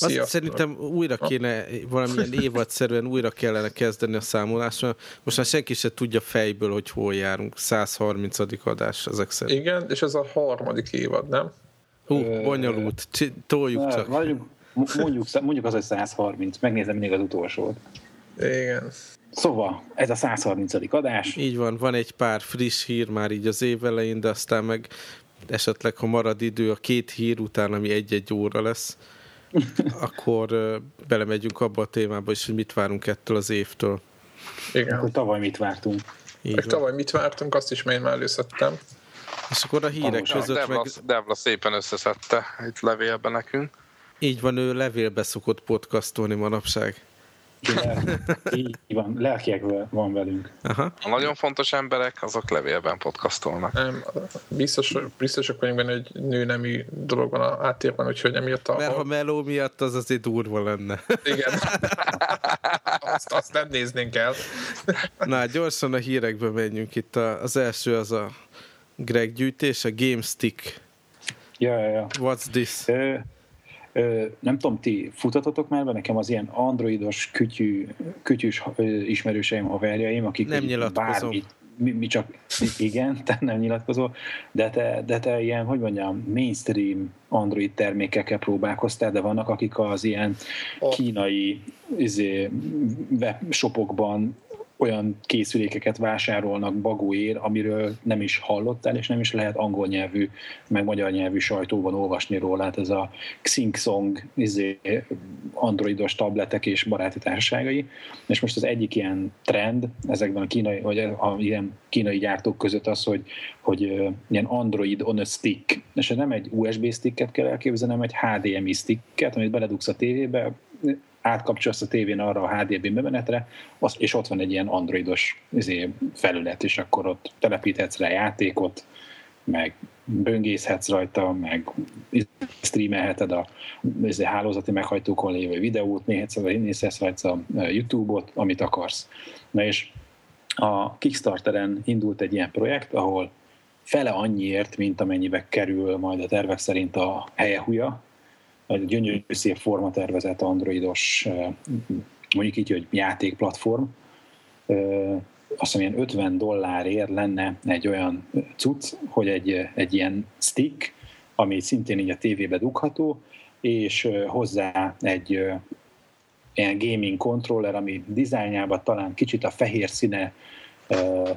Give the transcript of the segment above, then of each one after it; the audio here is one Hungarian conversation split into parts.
Azt szerintem újra kéne, valamilyen évadszerűen újra kellene kezdeni a számolást, most már senki se tudja fejből, hogy hol járunk. 130. adás ezek szerint. Igen, és ez a harmadik évad, nem? Hú, bonyolult. Toljuk csak. Mondjuk, mondjuk, mondjuk az, hogy 130. Megnézem még az utolsót. Igen. Szóval, ez a 130. adás. Így van, van egy pár friss hír már így az év elején, de aztán meg esetleg, ha marad idő, a két hír után, ami egy-egy óra lesz, akkor belemegyünk abba a témába is, hogy mit várunk ettől az évtől. Igen. Akkor tavaly mit vártunk. Így meg tavaly mit vártunk, azt is én már előszedtem. És akkor a hírek Valóság. között Devla, meg... Devla szépen összeszedte itt levélben nekünk. Így van, ő levélbe szokott podcastolni manapság. Így van, lelkiek van velünk. Aha. A nagyon fontos emberek, azok levélben podcastolnak. Nem, biztos, biztosak vagyunk benne, hogy nőnemi dolog van a áttérben, úgyhogy emiatt a... Mert ha meló miatt az azért durva lenne. Igen. azt, azt nem néznénk el. Na, gyorsan a hírekbe menjünk itt. A, az első az a Greg gyűjtés, a GameStick. Ja, ja, ja. What's this? Nem tudom, ti futatotok már be? Nekem az ilyen androidos kütyű, kütyűs ismerőseim, haverjaim, akik nem nyilatkozom. Bármit, mi, mi, csak, igen, te nem nyilatkozol, de te, de te ilyen, hogy mondjam, mainstream Android termékekkel próbálkoztál, de vannak, akik az ilyen kínai izé, webshopokban olyan készülékeket vásárolnak bagóért, amiről nem is hallottál, és nem is lehet angol nyelvű, meg magyar nyelvű sajtóban olvasni róla. Hát ez a Xingsong izé, androidos tabletek és baráti társaságai. És most az egyik ilyen trend ezekben a kínai, vagy a, ilyen kínai gyártók között az, hogy, hogy ilyen Android on a stick. És nem egy USB sticket kell elképzelni, hanem egy HDMI sticket, amit beledugsz a tévébe, átkapcsolsz a tévén arra a HDMI bemenetre, az, és ott van egy ilyen androidos izé, felület, és akkor ott telepíthetsz rá játékot, meg böngészhetsz rajta, meg streamelheted a izé, hálózati meghajtókon lévő videót, nézhetsz, rajta a YouTube-ot, amit akarsz. Na és a Kickstarteren indult egy ilyen projekt, ahol fele annyiért, mint amennyibe kerül majd a tervek szerint a helyehuja, egy gyönyörű szép formatervezett androidos, mondjuk így, hogy játékplatform, azt mondja, 50 dollárért lenne egy olyan cucc, hogy egy, egy ilyen stick, ami szintén így a tévébe dugható, és hozzá egy ilyen gaming controller, ami dizájnjában talán kicsit a fehér színe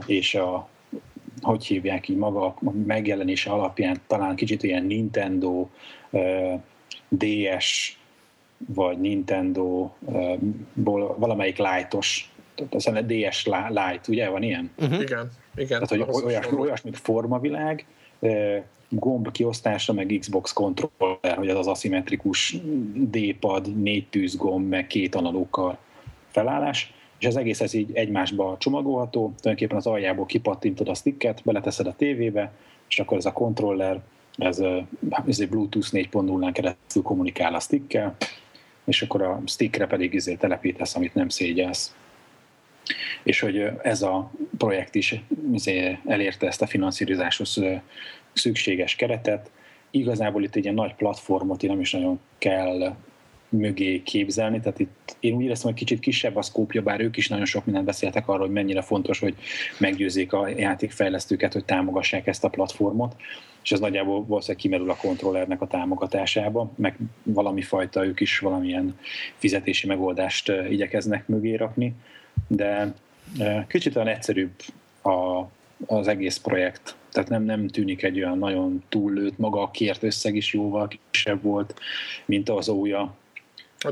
és a hogy hívják így maga megjelenése alapján talán kicsit ilyen Nintendo DS vagy Nintendo-ból valamelyik lightos, tehát a DS Lite, ugye van ilyen? Uh-huh. Igen, igen. Tehát, hogy olyas, olyas, mint formavilág, gomb kiosztása, meg Xbox controller, hogy az az aszimmetrikus D-pad, négy tűzgomb, meg két analókkal felállás, és az egész ez így egymásba csomagolható, tulajdonképpen az aljából kipattintod a sticket, beleteszed a tévébe, és akkor ez a controller ez, ez egy Bluetooth 4.0-án keresztül kommunikál a stickkel, és akkor a stickre pedig izé telepítesz, amit nem szégyelsz. És hogy ez a projekt is izé elérte ezt a finanszírozáshoz szükséges keretet. Igazából itt egy ilyen nagy platformot nem is nagyon kell mögé képzelni, tehát itt én úgy éreztem, hogy kicsit kisebb a szkópja, bár ők is nagyon sok mindent beszéltek arról, hogy mennyire fontos, hogy meggyőzzék a játékfejlesztőket, hogy támogassák ezt a platformot, és ez nagyjából valószínűleg kimerül a kontrollernek a támogatásába, meg valami fajta ők is valamilyen fizetési megoldást igyekeznek mögé rakni, de kicsit olyan egyszerűbb a, az egész projekt. Tehát nem, nem tűnik egy olyan nagyon túllőtt, maga a kért összeg is jóval kisebb volt, mint az ója,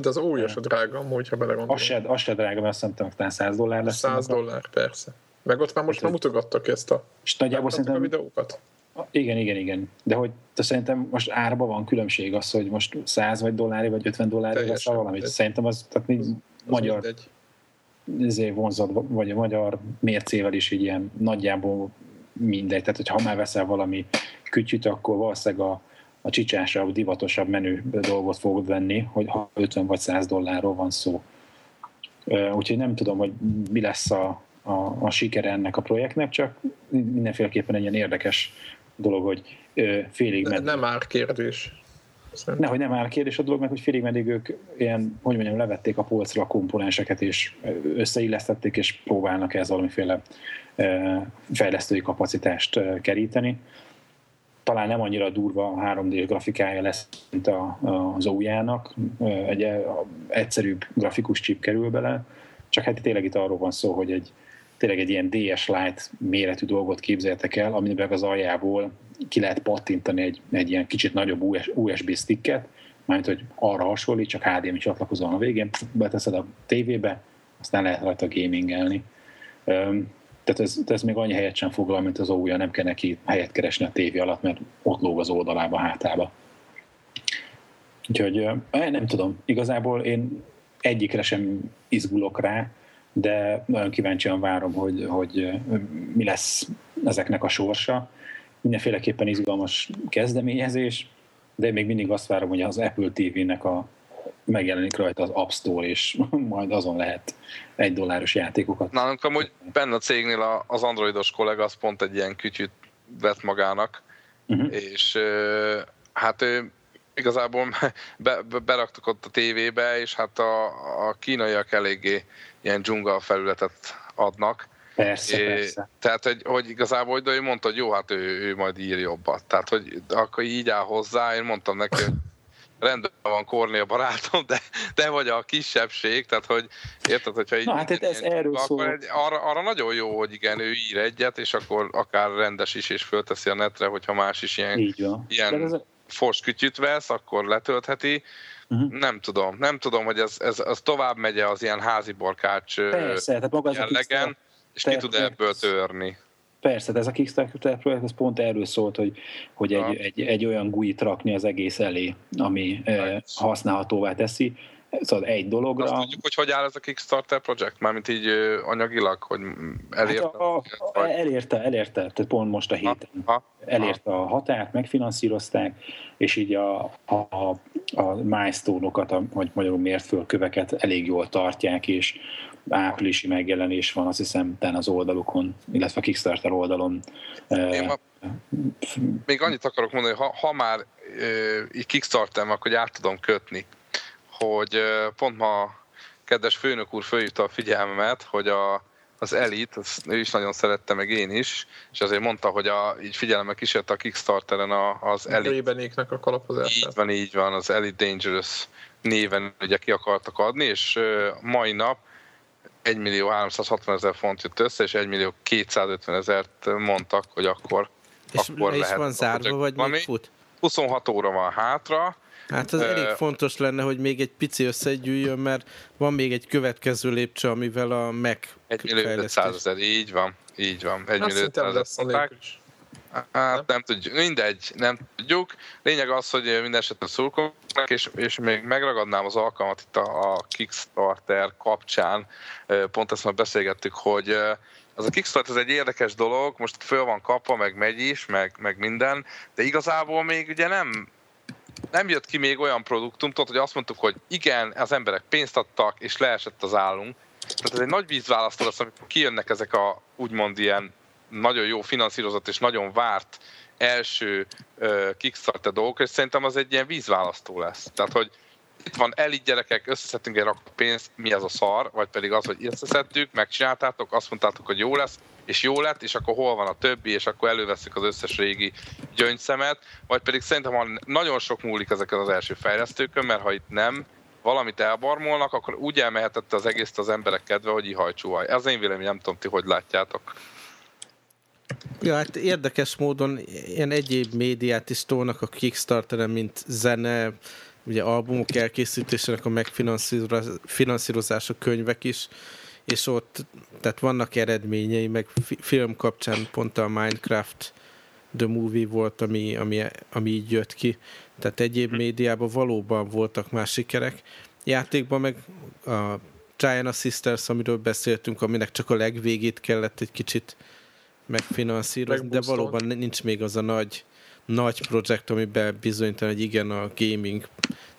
de az óriás a drága, amúgy, ha belegondolom. Az se, az se drága, mert szerintem talán 100 dollár lesz. 100 dollár, persze. Meg ott már most már mutogattak ezt a, és nagyjából szerintem, a videókat. Igen, igen, igen. De hogy te szerintem most árban van különbség az, hogy most 100 vagy dollári, vagy 50 dollári lesz valamit. Szerintem az, tehát még az, magyar az ezért vonzat, vagy a magyar mércével is így ilyen nagyjából mindegy. Tehát, hogy ha már veszel valami kütyüt, akkor valószínűleg a a csicsásabb, divatosabb menő dolgot fogod venni, hogy ha 50 vagy 100 dollárról van szó. Úgyhogy nem tudom, hogy mi lesz a, a, a sikere ennek a projektnek, csak mindenféleképpen egy ilyen érdekes dolog, hogy félig meddig. Nem ár kérdés. Szerintem. Nehogy nem áll kérdés a dolog, meg hogy félig meddig ők ilyen, hogy mondjam, levették a polcra a komponenseket, és összeillesztették, és próbálnak ez valamiféle fejlesztői kapacitást keríteni. Talán nem annyira durva 3D grafikája lesz, mint a, az OUJ-nak. Egy egyszerűbb grafikus chip kerül bele, csak hát tényleg itt arról van szó, hogy egy, tényleg egy ilyen DS Lite méretű dolgot képzeltek el, aminek az aljából ki lehet pattintani egy, egy ilyen kicsit nagyobb US, USB sticket, mármint, hogy arra hasonlít, csak HDMI csatlakozó a végén, beteszed a tévébe, aztán lehet rajta gamingelni. Tehát ez, ez még annyi helyet sem foglal, mint az ója, nem kell neki helyet keresni a tévé alatt, mert ott lóg az oldalába, hátába. Úgyhogy ö, nem tudom, igazából én egyikre sem izgulok rá, de nagyon kíváncsian várom, hogy, hogy mi lesz ezeknek a sorsa. Mindenféleképpen izgalmas kezdeményezés, de még mindig azt várom, hogy az Apple TV-nek a megjelenik rajta az App Store, és majd azon lehet egy dolláros játékokat. Nálunk amúgy benne a cégnél az androidos kollega az pont egy ilyen kütyűt vett magának, Uh-huh. és hát ő igazából be, be, beraktuk ott a tévébe, és hát a, a kínaiak eléggé ilyen dzsungal felületet adnak. Persze, É, persze. Tehát, hogy, hogy igazából, de ő mondta, hogy jó, hát ő, ő majd ír jobbat. Tehát, hogy akkor így áll hozzá, én mondtam neki, hogy rendben van Kornél barátom, de te vagy a kisebbség, tehát, hogy érted, hogyha így Na, hát ez erről dzsunga, akkor szól. egy, arra, arra, nagyon jó, hogy igen, ő ír egyet, és akkor akár rendes is, és fölteszi a netre, hogyha más is ilyen, ilyen- De ez, fors kütyüt vesz, akkor letöltheti. Mhm. Nem tudom, nem tudom, hogy ez, ez, ez tovább megy az ilyen házi barkács ö, persze, tehát maga jellegen, és ki tud ebből törni. persze, de ez a Kickstarter projekt ez pont erről szólt, hogy, hogy egy, egy, egy olyan GUI-t rakni az egész elé, ami eh, használhatóvá teszi. Szóval egy dologra. Azt tudjuk, hogy hogy áll ez a Kickstarter projekt? Mármint így anyagilag, hogy elérte? Hát a, a, vagy- elérte, elérte, tehát pont most a héten Ha, elérte a határt, megfinanszírozták, és így a, a, a, milestone-okat, hogy magyarul mért föl köveket elég jól tartják, és áprilisi megjelenés van, azt hiszem, talán az oldalukon, illetve a Kickstarter oldalon. Én ma, még annyit akarok mondani, hogy ha, ha már ö, így kickstarter akkor hogy át tudom kötni, hogy pont ma kedves főnök úr fölhívta a figyelmemet, hogy a, az Elite, azt ő is nagyon szerette, meg én is, és azért mondta, hogy a, így figyelemmel kísérte a Kickstarteren a, az Elite Rébenéknek a kalapozását. Így van, így van, az Elite Dangerous néven ugye ki akartak adni, és mai nap 1 millió 360 ezer font jött össze, és 1 millió 250 ezert mondtak, hogy akkor, És akkor le is lehet van zárva, vagy még fut? 26 óra van hátra, Hát az Ö, elég fontos lenne, hogy még egy pici összegyűjjön, mert van még egy következő lépcső, amivel a Mac 1 millió 500 ezer, így van, így van, 1 Hát millió szerintem 500 lesz a ezer nélkül is. Hát nem tudjuk, mindegy, nem tudjuk. Lényeg az, hogy minden esetben szurkolnak, és, és még megragadnám az alkalmat itt a, a Kickstarter kapcsán, pont ezt már beszélgettük, hogy az a Kickstarter ez egy érdekes dolog, most föl van kapva, meg megy is, meg, meg minden, de igazából még ugye nem nem jött ki még olyan produktum, tudod, hogy azt mondtuk, hogy igen, az emberek pénzt adtak, és leesett az állunk. Tehát ez egy nagy vízválasztó lesz, amikor kijönnek ezek a úgymond ilyen nagyon jó finanszírozott és nagyon várt első uh, Kickstarter dolgok, és szerintem az egy ilyen vízválasztó lesz. Tehát, hogy itt van elit gyerekek, összeszedtünk egy rak pénzt, mi ez a szar, vagy pedig az, hogy összeszedtük, megcsináltátok, azt mondtátok, hogy jó lesz, és jó lett, és akkor hol van a többi, és akkor előveszük az összes régi gyöngyszemet, vagy pedig szerintem ha nagyon sok múlik ezeken az első fejlesztőkön, mert ha itt nem valamit elbarmolnak, akkor úgy elmehetett az egész az emberek kedve, hogy ihajcsúvaj. Ez én véleményem, nem tudom ti, hogy látjátok. Ja, hát érdekes módon ilyen egyéb médiát is tolnak a Kickstarteren, mint zene, ugye albumok elkészítésének a megfinanszírozása, könyvek is, és ott tehát vannak eredményei, meg fi- film kapcsán pont a Minecraft The Movie volt, ami, ami, ami így jött ki. Tehát egyéb médiában valóban voltak már sikerek. Játékban meg a Giant Sisters, amiről beszéltünk, aminek csak a legvégét kellett egy kicsit megfinanszírozni, de valóban nincs még az a nagy, nagy projekt, amiben bizonytalan, hogy igen, a gaming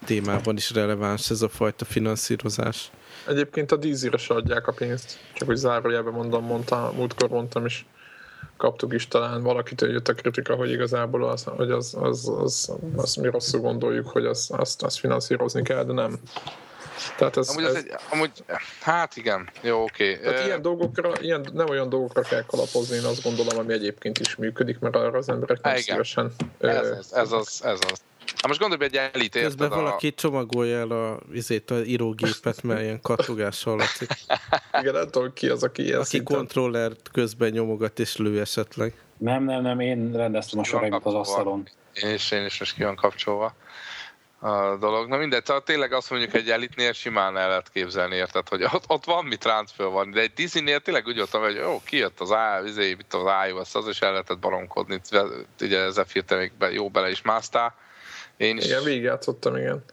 témában is releváns ez a fajta finanszírozás. Egyébként a Deezer-re se adják a pénzt. Csak hogy zárójelben mondom, mondta, múltkor mondtam is. kaptuk is talán valakitől jött a kritika, hogy igazából az, hogy az, az, az, az, az mi rosszul gondoljuk, hogy az, azt, azt finanszírozni kell, de nem. Tehát ez, amúgy, ez, ez egy, amúgy, hát igen, jó, oké. Okay. Tehát ilyen dolgokra, ilyen, nem olyan dolgokra kell kalapozni, én azt gondolom, ami egyébként is működik, mert arra az emberek nem szívesen... Ez, ez, ez, az, ez az. Hát most gondolj, hogy egy elit Közben valaki a... csomagolja el a, izét, a írógépet, mert ilyen kattogás hallatszik. Igen, nem tudom ki az, aki ilyen Aki szinten... kontrollert közben nyomogat és lő esetleg. Nem, nem, nem, én rendeztem a soraimot az asztalon. Én is, én is most ki van kapcsolva a dolog. Na mindegy, tehát tényleg azt mondjuk egy elitnél simán el lehet képzelni, érted, hogy ott, ott van mi transfer van, de egy Disney-nél tényleg úgy voltam, hogy jó, kijött az A, izé, itt az iOS, az is el lehetett baromkodni, ugye ezzel te még be, jó bele is másztál. Én is. Igen, végigjátszottam, igen.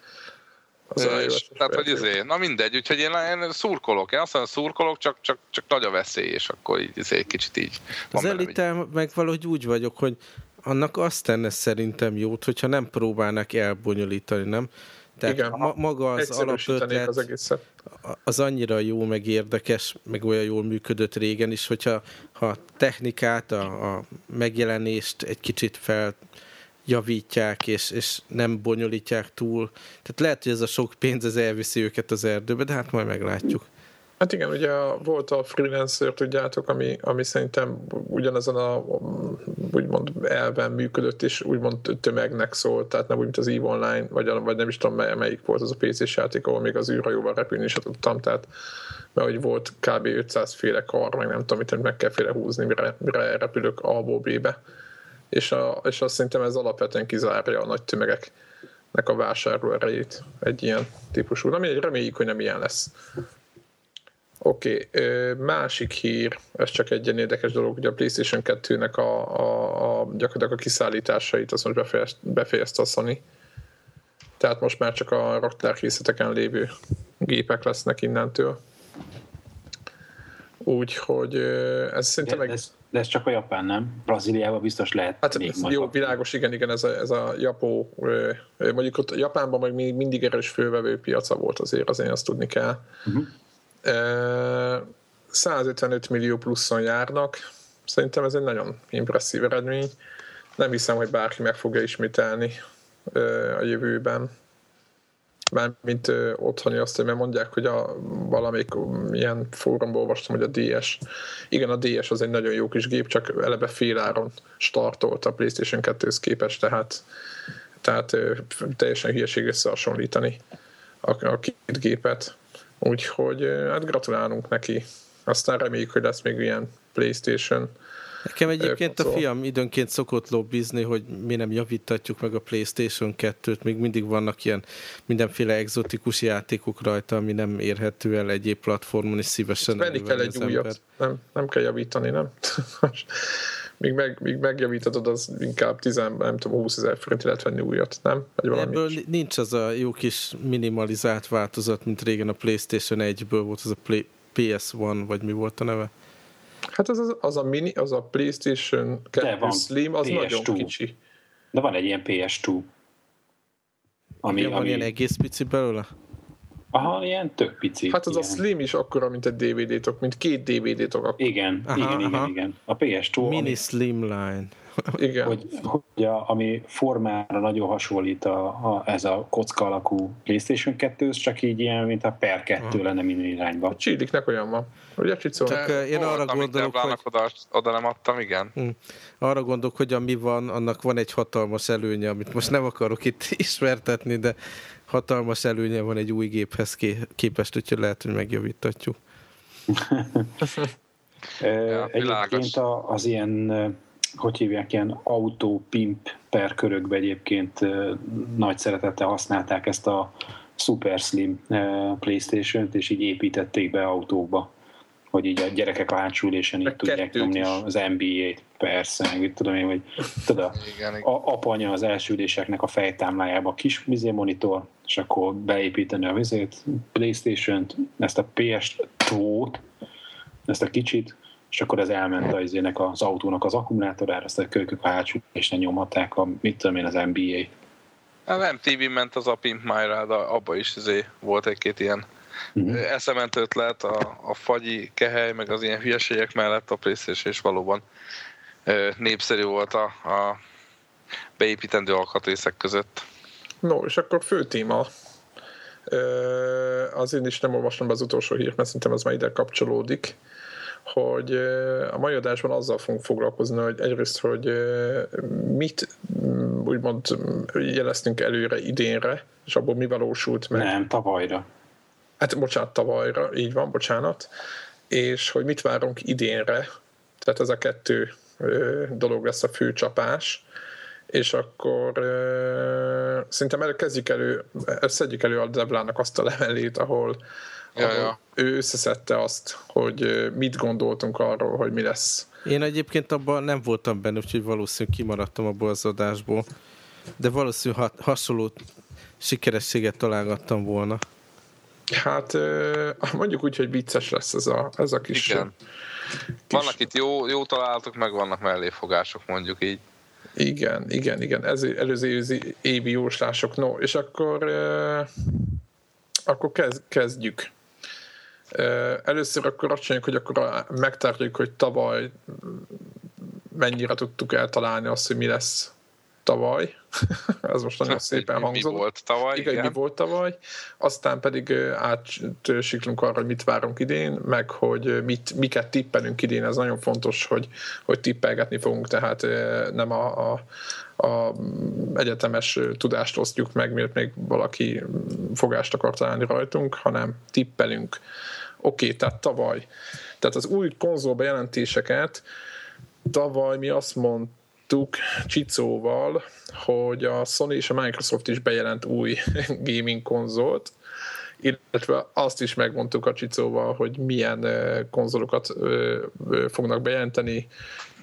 Az és, tehát, hogy izé, na mindegy, úgyhogy én, én szurkolok, én azt mondom, szurkolok, csak, csak, csak nagy a veszély, és akkor így, izé, kicsit így. Az elitel meg valahogy úgy vagyok, hogy annak azt tenne szerintem jót, hogyha nem próbálnak elbonyolítani, nem? Tehát Igen, ma, maga az alapötlet az, egészet. az annyira jó, meg érdekes, meg olyan jól működött régen is, hogyha ha a technikát, a, a megjelenést egy kicsit feljavítják, és, és nem bonyolítják túl. Tehát lehet, hogy ez a sok pénz ez elviszi őket az erdőbe, de hát majd meglátjuk. Hát igen, ugye volt a freelancer, tudjátok, ami, ami szerintem ugyanezen a úgymond elven működött, és úgymond tömegnek szólt, tehát nem úgy, mint az EVE Online, vagy, vagy nem is tudom, melyik volt az a PC-s játék, ahol még az űrhajóval repülni is tudtam, tehát mert hogy volt kb. 500 féle kar, meg nem tudom, mit meg kell féle húzni, mire, mire repülök A-ból B-be. És, a, és azt szerintem ez alapvetően kizárja a nagy tömegeknek a vásárló erejét egy ilyen típusú. Na mindegy, reméljük, hogy nem ilyen lesz. Oké, okay. másik hír, ez csak egy ilyen érdekes dolog, hogy a PlayStation 2-nek a, a, a gyakorlatilag a kiszállításait azt most befejezt, befejezte a Sony. Tehát most már csak a raktárkészleteken lévő gépek lesznek innentől. Úgyhogy ez szerintem meg... Ez, de ez csak a Japán, nem? Brazíliában biztos lehet hát, még Jó, világos, igen, igen, ez a, ez a Japó, mondjuk ott Japánban meg mindig erős fővevő piaca volt azért, azért azt tudni kell. Uh-huh 155 millió pluszon járnak. Szerintem ez egy nagyon impresszív eredmény. Nem hiszem, hogy bárki meg fogja ismételni a jövőben. Mármint otthoni azt, mert mondják, hogy a valamelyik ilyen fórumból olvastam, hogy a DS, igen, a DS az egy nagyon jó kis gép, csak eleve féláron startolt a PlayStation 2-hez képest, tehát, tehát teljesen hülyeség összehasonlítani a, a két gépet. Úgyhogy hát gratulálunk neki. Aztán reméljük, hogy lesz még ilyen Playstation. Nekem egyébként a fiam időnként szokott lobbizni, hogy mi nem javítatjuk meg a Playstation 2-t, még mindig vannak ilyen mindenféle exotikus játékok rajta, ami nem érhető el egyéb platformon, és szívesen Venni kell egy újat, nem, nem kell javítani, nem? míg, meg, míg megjavítatod, az inkább 10, nem tudom, 20 ezer forint lehet venni újat, nem? Vagy valami Ebből is. nincs az a jó kis minimalizált változat, mint régen a PlayStation 1-ből volt az a Play, PS1, vagy mi volt a neve? Hát az, az, az a mini, az a PlayStation 2 Slim, az PS2. nagyon kicsi. De van egy ilyen PS2. Ami, Igen, van ami... ilyen egész pici belőle? Aha, ilyen tök pici. Hát az ilyen. a Slim is akkora, mint egy DVD-tok, mint két DVD-tok. Igen, aha, igen, aha. igen, igen. A PS2. Mini ami, Slimline. Igen. Hogy, hogy a, ami formára nagyon hasonlít a, a, ez a kocka alakú PlayStation 2 csak így ilyen, mint a Per 2 aha. lenne minden irányba. A Csíliknek olyan van. Ugye Csicó? Csak De én arra gondolok, hogy... Oda, oda nem adtam, igen. Hm. Arra gondolok, hogy ami van, annak van egy hatalmas előnye, amit most nem akarok itt ismertetni, de hatalmas előnye van egy új géphez képest, úgyhogy lehet, hogy megjavítatjuk. ja, egyébként az ilyen, hogy hívják, ilyen autópimp per körökbe egyébként nagy szeretettel használták ezt a Super Slim Playstation-t, és így építették be autókba hogy így a gyerekek a hátsó ülésen így tudják nyomni is. az NBA-t, persze, meg mit tudom én, hogy tudod, igen, igen. a apanya az első üléseknek a fejtámlájába a kis vizé monitor, és akkor beépíteni a vizét, Playstation-t, ezt a PS2-t, ezt a kicsit, és akkor ez elment az, az autónak az akkumulátorára, azt a kölykök a hátsó ülésen nyomhatták a, mit tudom én, az NBA-t. A nem TV ment az a Pimp My Ride, abba is izé volt egy-két ilyen uh-huh. eszement ötlet, a, a fagyi kehely, meg az ilyen hülyeségek mellett a PlayStation, és valóban népszerű volt a, a beépítendő alkatrészek között. No, és akkor fő téma. Az én is nem olvastam be az utolsó hírt, mert szerintem ez már ide kapcsolódik hogy a mai adásban azzal fogunk foglalkozni, hogy egyrészt, hogy mit úgymond jeleztünk előre idénre, és abból mi valósult meg. Nem, tavalyra. Hát bocsánat, tavalyra, így van, bocsánat. És hogy mit várunk idénre, tehát ez a kettő dolog lesz a fő csapás és akkor uh, szerintem el, kezdjük elő, szedjük elő a Devlának azt a levelét, ahol, ja, ja. ő összeszedte azt, hogy mit gondoltunk arról, hogy mi lesz. Én egyébként abban nem voltam benne, úgyhogy valószínűleg kimaradtam abból az adásból, de valószínűleg hasonló sikerességet találgattam volna. Hát mondjuk úgy, hogy vicces lesz ez a, ez a kis... Igen. Kis... Vannak itt jó, jó találatok, meg vannak melléfogások, mondjuk így. Igen, igen, igen. Ez előző évi jóslások. No, és akkor, akkor kezd, kezdjük. Először akkor azt csináljuk, hogy akkor megtárgyaljuk, hogy tavaly mennyire tudtuk eltalálni azt, hogy mi lesz tavaly. Ez most nagyon szépen hangzott. Mi volt tavaly, igen. igen. mi volt tavaly. Aztán pedig átsiklunk arra, hogy mit várunk idén, meg hogy mit, miket tippelünk idén. Ez nagyon fontos, hogy, hogy tippelgetni fogunk, tehát nem a, a, a egyetemes tudást osztjuk meg, miért még valaki fogást akar találni rajtunk, hanem tippelünk. Oké, okay, tehát tavaly. Tehát az új konzol bejelentéseket tavaly mi azt mondtuk, láttuk Csicóval, hogy a Sony és a Microsoft is bejelent új gaming konzolt, illetve azt is megmondtuk a Csicóval, hogy milyen konzolokat fognak bejelenteni,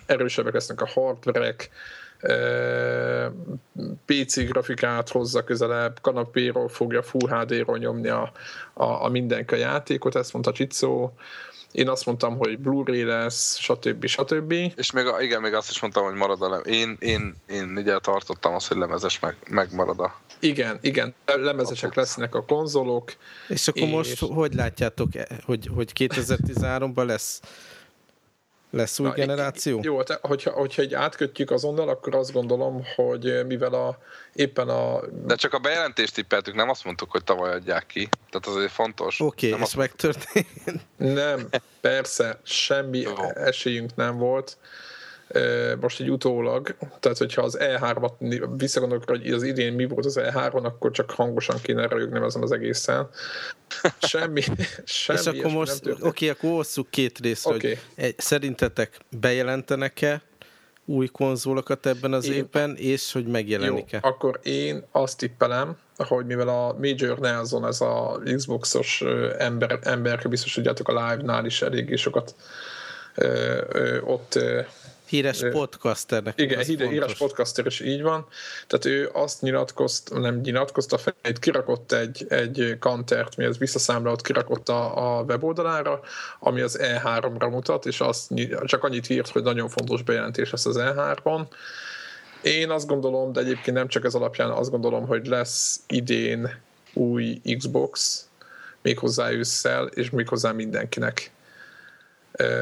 erősebbek lesznek a hardverek, PC grafikát hozza közelebb, kanapéról fogja Full HD-ról nyomni a, a, a mindenki a játékot, ezt mondta Csicó, én azt mondtam, hogy Blu-ray lesz, stb. stb. És még, igen, még azt is mondtam, hogy marad a lem. Én, én, én ugye tartottam azt, hogy lemezes meg, megmarad a... Igen, igen, lemezesek a lesznek a konzolok. És akkor és... most hogy látjátok, hogy, hogy 2013-ban lesz lesz új Na, generáció? Jó, te, hogyha, hogyha egy átkötjük azonnal, akkor azt gondolom, hogy mivel a, éppen a... De csak a bejelentést tippeltük, nem azt mondtuk, hogy tavaly adják ki. Tehát az azért fontos. Oké, okay, ez megtörtént. Nem, persze, semmi esélyünk nem volt most egy utólag, tehát hogyha az E3-at visszagondolok, hogy az idén mi volt az E3-on, akkor csak hangosan kéne rögnem ezen az egészen. Semmi, semmi. És akkor most, oké, okay, akkor osszuk két részre, okay. hogy egy, szerintetek bejelentenek-e új konzolokat ebben az én, évben, és hogy megjelenik-e? Jó, akkor én azt tippelem, hogy mivel a Major Nelson, ez a Xboxos ember, ember biztos tudjátok a live-nál is eléggé sokat ö, ö, ott ö, Híres podcasternek. Igen, híres, híres podcaster is így van. Tehát ő azt nyilatkozta, nem nyilatkozta fel, hogy kirakott egy, egy kantert, mi az visszaszámlalt, kirakott a, a weboldalára, ami az E3-ra mutat, és azt csak annyit írt, hogy nagyon fontos bejelentés lesz az E3-on. Én azt gondolom, de egyébként nem csak ez alapján, azt gondolom, hogy lesz idén új Xbox, méghozzá ősszel, és méghozzá mindenkinek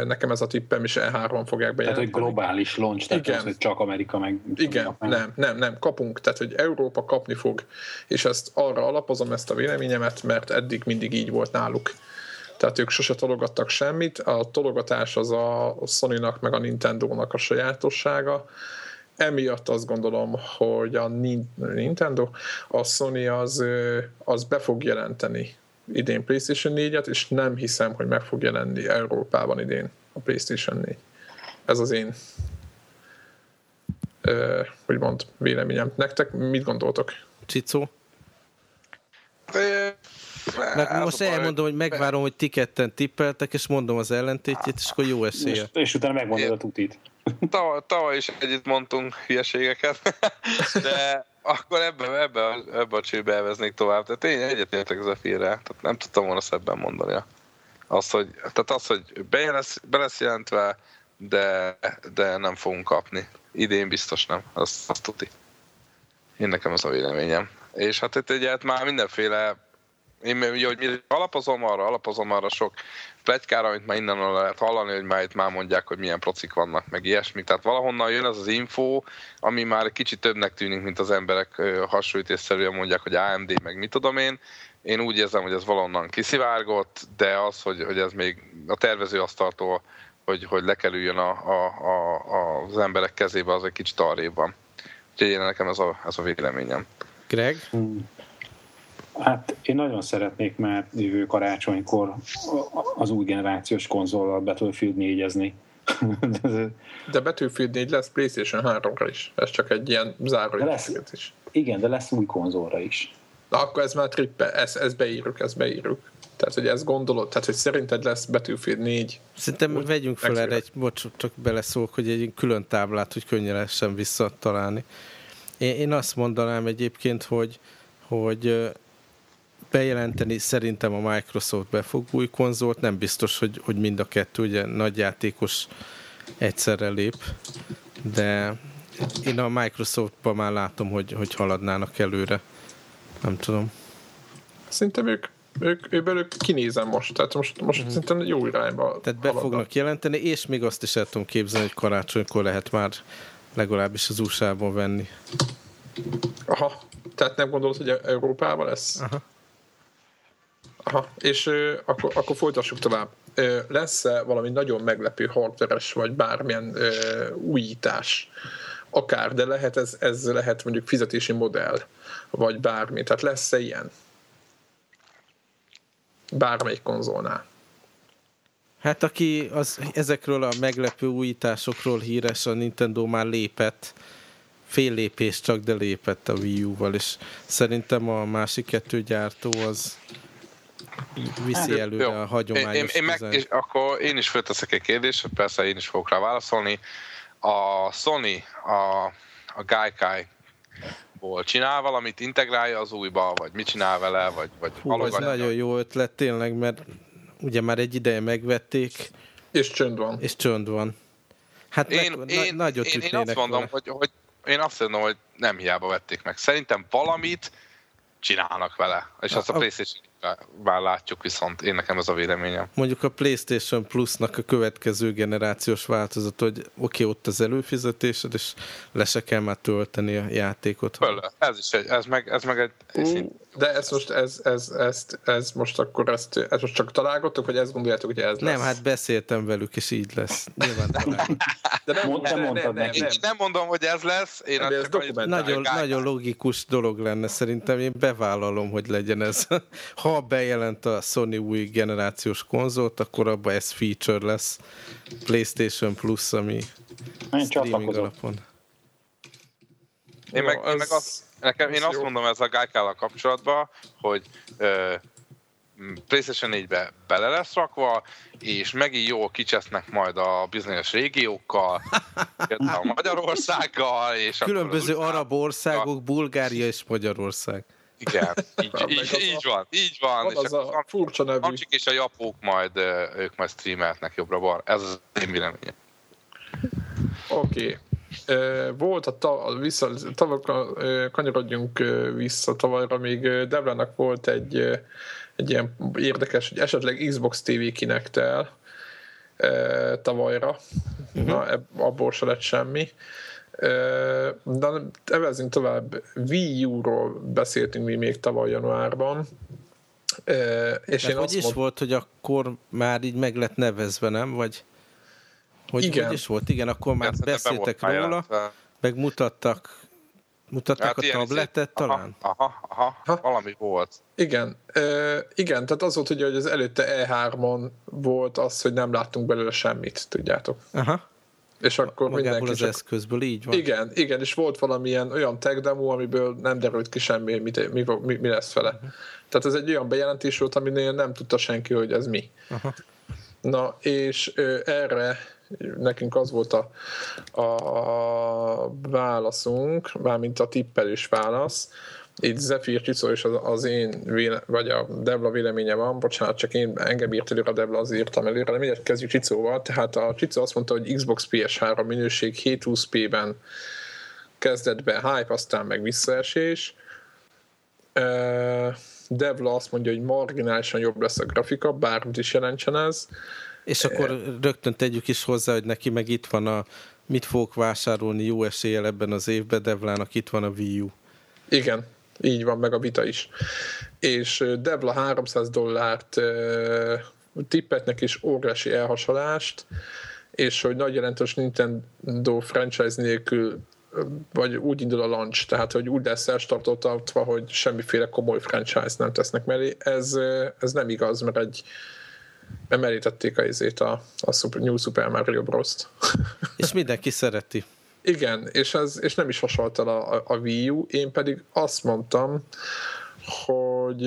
Nekem ez a tippem is E3 fogják bejelenteni. Tehát, hogy globális launch, tehát Igen. Az, hogy csak Amerika meg... Igen, nem, nem, nem, kapunk, tehát, hogy Európa kapni fog, és ezt arra alapozom ezt a véleményemet, mert eddig mindig így volt náluk. Tehát ők sose tologattak semmit, a tologatás az a Sony-nak meg a Nintendo-nak a sajátossága, emiatt azt gondolom, hogy a Nintendo, a Sony az, az be fog jelenteni idén PlayStation 4-et, és nem hiszem, hogy meg fog jelenni Európában idén a PlayStation 4. Ez az én ö, hogy mond, véleményem. Nektek mit gondoltok? Csicó? Meg most elmondom, hogy megvárom, hogy ti ketten tippeltek, és mondom az ellentétjét, és akkor jó esélye. És, és utána megmondod a tutit. Tavaly, tavaly is együtt mondtunk hülyeségeket, de akkor ebbe, ebbe, ebbe a csőbe elveznék tovább. Tehát én egyetértek az a Tehát nem tudtam volna szebben mondani. Az, hogy, tehát az, hogy be lesz, be lesz jelentve, de, de nem fogunk kapni. Idén biztos nem, azt, azt tuti. Én nekem az a véleményem. És hát itt egyet már mindenféle Én ugye, hogy mire alapozom arra, alapozom arra sok plegykára, amit már innen lehet hallani, hogy már itt már mondják, hogy milyen procik vannak, meg ilyesmi. Tehát valahonnan jön az az info, ami már kicsit többnek tűnik, mint az emberek hasonlítésszerűen mondják, hogy AMD, meg mit tudom én. Én úgy érzem, hogy ez valahonnan kiszivárgott, de az, hogy, hogy ez még a tervező asztaltól, hogy, hogy lekerüljön a, a, a, az emberek kezébe, az egy kicsit arrébb van. Úgyhogy én nekem ez a, ez a véleményem. Greg? Hmm. Hát én nagyon szeretnék már jövő karácsonykor az új generációs konzollal Battlefield 4-ezni. de Battlefield 4 lesz PlayStation 3-ra is. Ez csak egy ilyen záró lesz, is. Igen, de lesz új konzolra is. Na akkor ez már trippe, ezt, ezt beírjuk, ezt beírjuk. Tehát, hogy ezt gondolod, tehát, hogy szerinted lesz Battlefield 4? Szerintem úgy vegyünk fel erre egy, bocs, csak beleszólok, hogy egy külön táblát, hogy könnyen lehessen visszatalálni. Én, én azt mondanám egyébként, hogy, hogy bejelenteni szerintem a Microsoft be fog új konzolt, nem biztos, hogy, hogy mind a kettő ugye nagy játékos egyszerre lép, de én a Microsoftban már látom, hogy, hogy haladnának előre. Nem tudom. Szerintem ők ők, ők kinézem most, tehát most, most mm. szerintem jó irányba Tehát be haladnak. fognak jelenteni, és még azt is el tudom képzelni, hogy karácsonykor lehet már legalábbis az USA-ban venni. Aha, tehát nem gondolod, hogy Európában lesz? Aha. Aha, és ö, akkor, akkor folytassuk tovább. Ö, lesz-e valami nagyon meglepő hardveres, vagy bármilyen ö, újítás? Akár, de lehet ez, ez lehet mondjuk fizetési modell, vagy bármi. Tehát lesz-e ilyen? Bármelyik konzolnál. Hát aki az, ezekről a meglepő újításokról híres, a Nintendo már lépett, fél lépés csak, de lépett a Wii U-val, és szerintem a másik kettő gyártó az viszi hát, előre jó. a hagyományos én, én, meg, és akkor én is felteszek egy kérdést, persze én is fogok rá válaszolni. A Sony, a, a Gaikai ból csinál valamit, integrálja az újba, vagy mit csinál vele, vagy, vagy Hú, ez nagyon jó ötlet tényleg, mert ugye már egy ideje megvették. És csönd van. És csönd van. Hát én, meg, én, na, nagyot én, én azt mondom, hogy, hogy én azt mondom, hogy nem hiába vették meg. Szerintem valamit csinálnak vele. És azt a, a PlayStation már látjuk viszont, én nekem ez a véleményem. Mondjuk a PlayStation Plus-nak a következő generációs változat, hogy oké, okay, ott az előfizetésed, és le se kell már tölteni a játékot. Föl, ez is egy, ez meg, ez meg egy... Uh, de ez most, ez, ez, ez, ez most akkor ezt, ez most csak találgattok, vagy ezt gondoljátok, hogy ez lesz? Nem, hát beszéltem velük, és így lesz. Nyilván De nem, Mond, nem, nem, nem, nem, nem. nem mondom, hogy ez lesz. Én nem, ez nagyon, nagyon logikus dolog lenne szerintem. Én bevállalom, hogy legyen ez. Ha bejelent a Sony új generációs konzolt, akkor abban ez feature lesz. PlayStation Plus, ami én streaming alapon. Én meg, én meg azt, nekem, én azt mondom ez a Gaikállal kapcsolatban, hogy ö, PlayStation 4-be bele lesz rakva, és megint jól kicsesznek majd a bizonyos régiókkal, a Magyarországgal, és Különböző arab országok, Bulgária és Magyarország. Igen, így, így, így van, így van. van és az a furcsa nevű. Amcsik és a japók majd, ők majd streamelhetnek jobbra-bar. Ez az én véleményem. Oké. Okay. Volt a tav, vissza, tavakra, kanyarodjunk vissza tavalyra, még Devlának volt egy, egy ilyen érdekes, hogy esetleg Xbox TV kinektel tavalyra. Uh-huh. Na, abból se lett semmi. De evezünk tovább. Wii U-ról beszéltünk mi még tavaly januárban. És én hogy is mond... volt, hogy akkor már így meg lett nevezve, nem? Vagy hogy, igen. hogy is volt? Igen, akkor már Igen, beszéltek róla, jelentve. meg mutattak Mutatták hát a tabletet talán? Aha, aha, aha, valami volt. Igen, e, igen, tehát az volt, hogy az előtte E3-on volt az, hogy nem láttunk belőle semmit, tudjátok. Aha. És akkor Magából mindenki az csak... eszközből, így van. Igen, igen, és volt valamilyen olyan tech demo, amiből nem derült ki semmi, mi, mi, mi, mi lesz vele. Uh-huh. Tehát ez egy olyan bejelentés volt, aminél nem tudta senki, hogy ez mi. Uh-huh. Na, és ö, erre nekünk az volt a, a válaszunk, mármint a tippelős válasz, itt Zephyr Csicó és az, az én véle, vagy a Debla véleménye van, bocsánat, csak én engem írt előre a Debla, az írtam előre, de mindjárt kezdjük Csicóval. Tehát a Csicó azt mondta, hogy Xbox PS3 minőség 720p-ben kezdett be hype, aztán meg visszaesés. Devla azt mondja, hogy marginálisan jobb lesz a grafika, bármit is jelentsen ez. És akkor rögtön tegyük is hozzá, hogy neki meg itt van a mit fogok vásárolni jó eséllyel ebben az évben, Devlának itt van a Wii U. Igen, így van, meg a vita is. És Devla 300 dollárt tippetnek is óriási elhasalást, és hogy nagy jelentős Nintendo franchise nélkül vagy úgy indul a launch, tehát hogy úgy lesz elstartoltatva, hogy semmiféle komoly franchise nem tesznek mellé. Ez, ez nem igaz, mert egy emelítették a izét a, a New Super Mario Bros-t. És mindenki szereti. Igen, és, ez, és nem is hasonlott el a, a Wii U, én pedig azt mondtam, hogy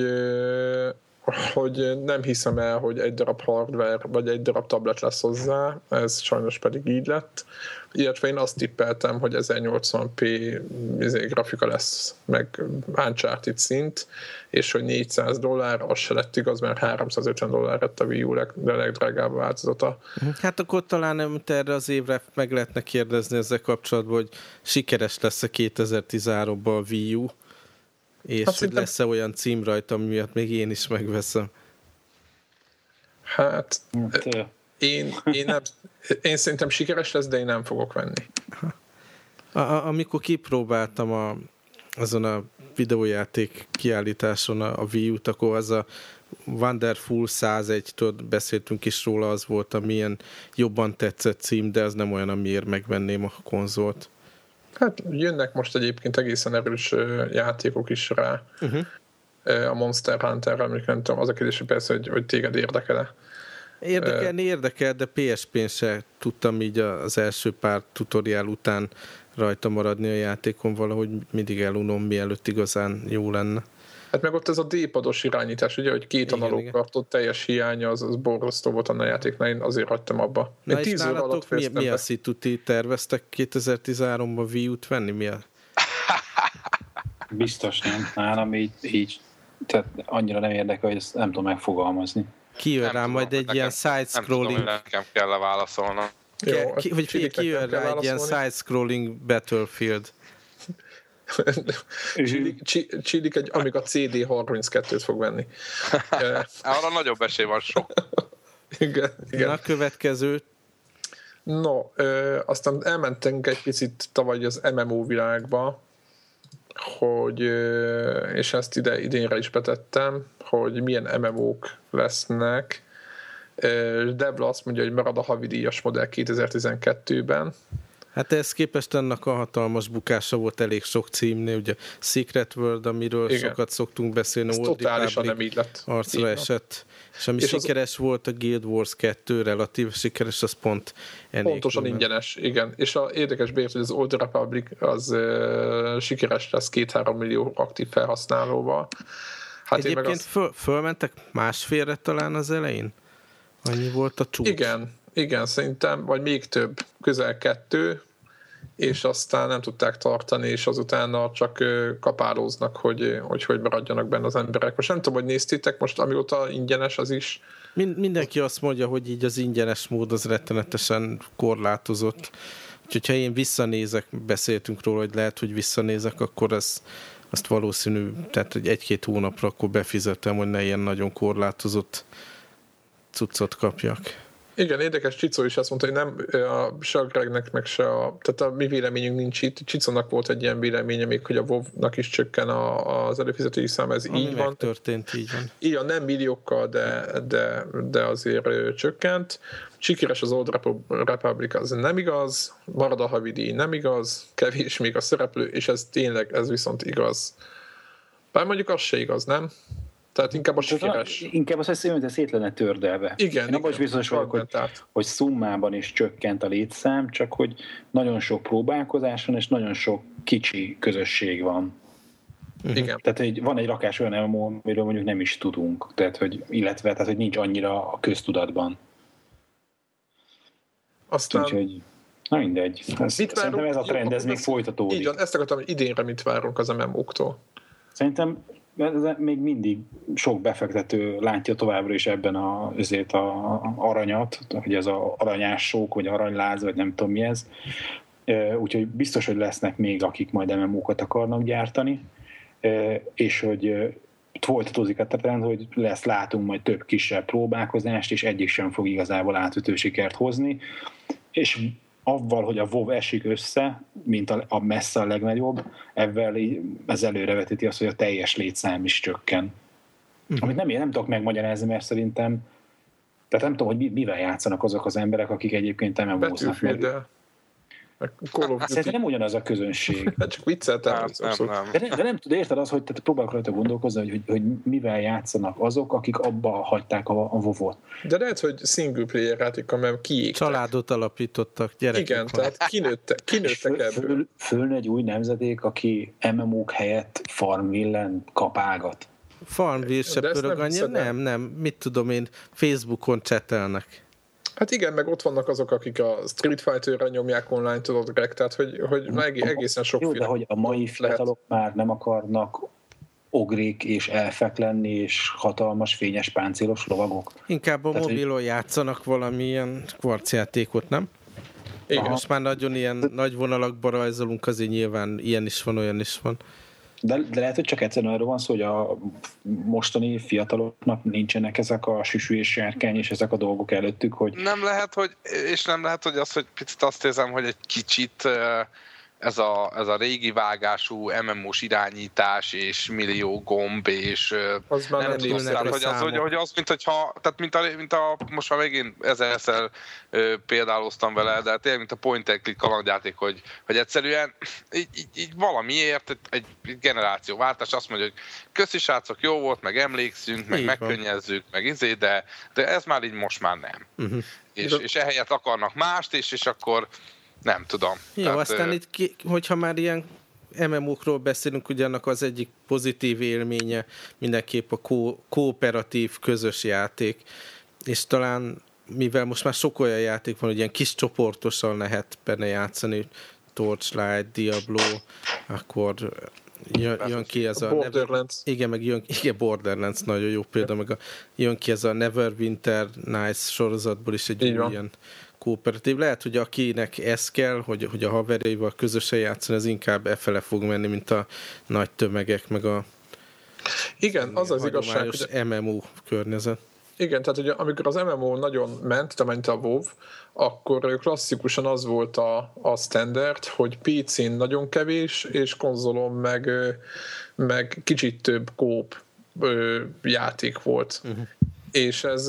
hogy nem hiszem el, hogy egy darab hardware vagy egy darab tablet lesz hozzá, ez sajnos pedig így lett. Illetve én azt tippeltem, hogy 1080p izé, grafika lesz, meg Uncharted szint, és hogy 400 dollár, az se lett igaz, mert 350 dollár lett a Wii U leg, de legdrágább változata. Hát akkor talán nem erre az évre meg lehetne kérdezni ezzel kapcsolatban, hogy sikeres lesz a 2013-ban a Wii U, és hát hogy lesz-e olyan cím rajta, miatt még én is megveszem? Hát, hát én, én, nem, én szerintem sikeres lesz, de én nem fogok venni. A, a, amikor kipróbáltam a, azon a videójáték kiállításon a, a Wii U-t, akkor az a Wonderful 101-től beszéltünk is róla, az volt, amilyen jobban tetszett cím, de az nem olyan, amiért megvenném a konzolt. Hát jönnek most egyébként egészen erős játékok is rá. Uh-huh. A Monster Hunter, amik nem tudom, az a kérdés persze, hogy, hogy téged érdekel-e. Érdekelni érdekel, de PSP-n se tudtam így az első pár tutoriál után rajta maradni a játékon, valahogy mindig elunom, mielőtt igazán jó lenne. Hát meg ott ez a D-pados irányítás, ugye, hogy két analóg kartot teljes hiánya, az, az borzasztó volt a játéknál, én azért hagytam abba. Én Na tíz óra alatt mi, mi a szituti terveztek 2013-ban Wii U-t venni? Mi a... Biztos nem. Nálam így, így tehát annyira nem érdekel, hogy ezt nem tudom megfogalmazni. Kijön rá majd egy ilyen side-scrolling... Nem tudom, nekem kell leválaszolnom. Jó, ki, hogy kijön rá egy ilyen side-scrolling Battlefield. Csillik egy, amíg a CD32-t fog venni. Arra nagyobb esély van sok. igen, igen. A következő. No, ö, aztán elmentünk egy picit tavaly az MMO világba, hogy, és ezt ide idénre is betettem, hogy milyen MMO-k lesznek. Debla azt mondja, hogy marad a havidíjas modell 2012-ben, Hát ez képest annak a hatalmas bukása volt elég sok címnél, ugye Secret World, amiről Igen. sokat szoktunk beszélni, ez totálisan nem így lett. Arcra így esett. És ami és sikeres az... volt a Guild Wars 2, relatív sikeres, az pont ennél Pontosan külön. ingyenes, igen. És a érdekes bért, hogy az Old Republic az uh, sikeres lesz két-három millió aktív felhasználóval. Hát Egyébként azt... föl, fölmentek másfélre talán az elején? Annyi volt a csúcs? Igen, igen, szerintem, vagy még több, közel kettő, és aztán nem tudták tartani, és azután csak kapálóznak, hogy, hogy hogy maradjanak benne az emberek. Most nem tudom, hogy néztétek, most amióta ingyenes az is. Mind, mindenki azt mondja, hogy így az ingyenes mód az rettenetesen korlátozott. Úgyhogy ha én visszanézek, beszéltünk róla, hogy lehet, hogy visszanézek, akkor ez, azt valószínű, tehát hogy egy-két hónapra akkor befizetem, hogy ne ilyen nagyon korlátozott cuccot kapjak. Igen, érdekes, Csicó is azt mondta, hogy nem a, se a Gregnek, meg se a, tehát a mi véleményünk nincs itt. Csicónak volt egy ilyen véleménye még, hogy a WoW-nak is csökken a, az előfizetői szám, ez Ami így van. történt, így van. Igen, nem milliókkal, de, de, de azért ö, csökkent. Sikeres az Old Republic, az nem igaz, marad a havidi, nem igaz, kevés még a szereplő, és ez tényleg, ez viszont igaz. Bár mondjuk az se igaz, nem? Tehát inkább a sikeres. Inkább azt hiszem, hogy szét lenne tördelve. Igen. Én abban is biztos vagyok, hogy, hogy szummában is csökkent a létszám, csak hogy nagyon sok próbálkozás van, és nagyon sok kicsi közösség van. Igen. Tehát hogy van egy rakás olyan MMO, amiről mondjuk nem is tudunk, tehát, hogy, illetve tehát, hogy nincs annyira a köztudatban. Aztán... Úgyhogy, na mindegy. Ez, mit szerintem ez a trend, ez még folytatódik. Így van, ezt akartam, hogy idénre mit várunk az MMO-któl. Szerintem ez még mindig sok befektető látja továbbra is ebben a, azért a aranyat, hogy ez a aranyás sok, vagy aranyláz, vagy nem tudom mi ez. Úgyhogy biztos, hogy lesznek még, akik majd MMO-kat akarnak gyártani, és hogy folytatódik a trend, hogy lesz, látunk majd több kisebb próbálkozást, és egyik sem fog igazából átütő sikert hozni, és avval, hogy a WoW esik össze, mint a, a messze a legnagyobb, ezzel ez előrevetíti azt, hogy a teljes létszám is csökken. Uh-huh. Amit nem, én nem tudok megmagyarázni, mert szerintem tehát nem tudom, hogy mivel játszanak azok az emberek, akik egyébként nem Battlefield-del. Of Duty. nem ugyanaz a közönség. Hát csak vicceltem. Nem, nem, nem. De, nem, de nem tudod, érted az, hogy tehát próbálok rajta gondolkozni, hogy, hogy, hogy, mivel játszanak azok, akik abba hagyták a, a vovot. De lehet, hogy single player játék, mert kiégtek. Családot alapítottak, gyerekek. Igen, van. tehát kinőttek, kinőttek föl, ebből. Föl, föln egy új nemzedék, aki MMO-k helyett Farmvillen kapálgat. Farmville se pörög annyira, nem, nem, mit tudom én, Facebookon csetelnek. Hát igen, meg ott vannak azok, akik a Street Fighter-re nyomják online, tudod, Greg, tehát hogy, hogy meg egészen sok Jó, de hogy a mai fiatalok lehet. már nem akarnak ogrik és elfek lenni, és hatalmas fényes páncélos lovagok. Inkább a Tehát, mobilon hogy... játszanak valamilyen kvarcjátékot, nem? Igen. Most már nagyon ilyen nagy vonalakba rajzolunk, azért nyilván ilyen is van, olyan is van. De, de lehet, hogy csak egyszerűen arról van szó, hogy a mostani fiataloknak nincsenek ezek a süsű és sárkány és ezek a dolgok előttük, hogy... Nem lehet, hogy, és nem lehet, hogy az, hogy picit azt érzem, hogy egy kicsit uh ez a, ez a régi vágású MMO-s irányítás, és millió gomb, és az nem, nem tudom, tehát, hogy az, hogy, hogy az, mint hogyha, tehát mint a, mint a most már megint ezerszer példáloztam vele, de tényleg, mint a point and click kalandjáték, hogy, hogy egyszerűen így, így, így valamiért egy, egy generációváltás azt mondja, hogy köszi srácok, jó volt, meg emlékszünk, meg így megkönnyezzük, meg izé, de, de ez már így most már nem. Uh-huh. És, és ehelyett akarnak mást, és, és akkor nem tudom. Jó, Tehát, aztán itt, ki, hogyha már ilyen MMO-król beszélünk, ugyanak az egyik pozitív élménye mindenképp a ko- kooperatív közös játék, és talán mivel most már sok olyan játék van, hogy ilyen kis csoportosan lehet benne játszani, Torchlight, Diablo, akkor jön, jön ki ez a... Borderlands. Never, igen, meg jön, igen, Borderlands nagyon jó példa, meg a, jön ki ez a Neverwinter Nights sorozatból is egy ilyen kooperatív. Lehet, hogy akinek ez kell, hogy, hogy a haverjaival közösen játszani, az inkább e fele fog menni, mint a nagy tömegek, meg a igen, az az igazság, hogy MMO környezet. Igen, tehát ugye, amikor az MMO nagyon ment, te ment a WoW, akkor klasszikusan az volt a, a standard, hogy PC-n nagyon kevés, és konzolon meg, meg kicsit több kóp játék volt. Uh-huh és ez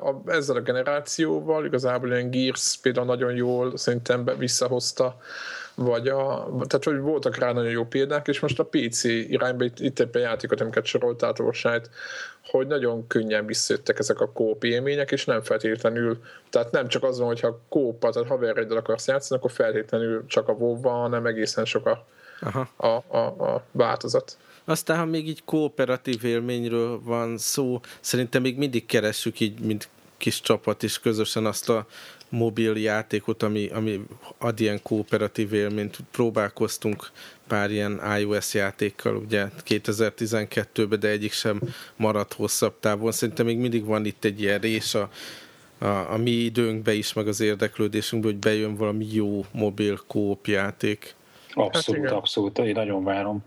a, ezzel a generációval igazából ilyen Gears például nagyon jól szerintem visszahozta vagy a, tehát hogy voltak rá nagyon jó példák, és most a PC irányba itt, itt ebben játékot, amiket soroltál Orsájt, hogy nagyon könnyen visszajöttek ezek a kóp élmények, és nem feltétlenül, tehát nem csak az van, hogyha kópa, tehát haverjaiddal akarsz játszani, akkor feltétlenül csak a wow hanem egészen sok a, Aha. a, a, a változat. Aztán, ha még így kooperatív élményről van szó, szerintem még mindig keressük így, mint kis csapat is közösen azt a mobil játékot, ami, ami ad ilyen kooperatív élményt. Próbálkoztunk pár ilyen iOS játékkal, ugye 2012-ben, de egyik sem maradt hosszabb távon. Szerintem még mindig van itt egy ilyen rés a, a, a mi időnkbe is, meg az érdeklődésünkbe, hogy bejön valami jó mobil kóp játék. Abszolút, hát abszolút, én nagyon várom.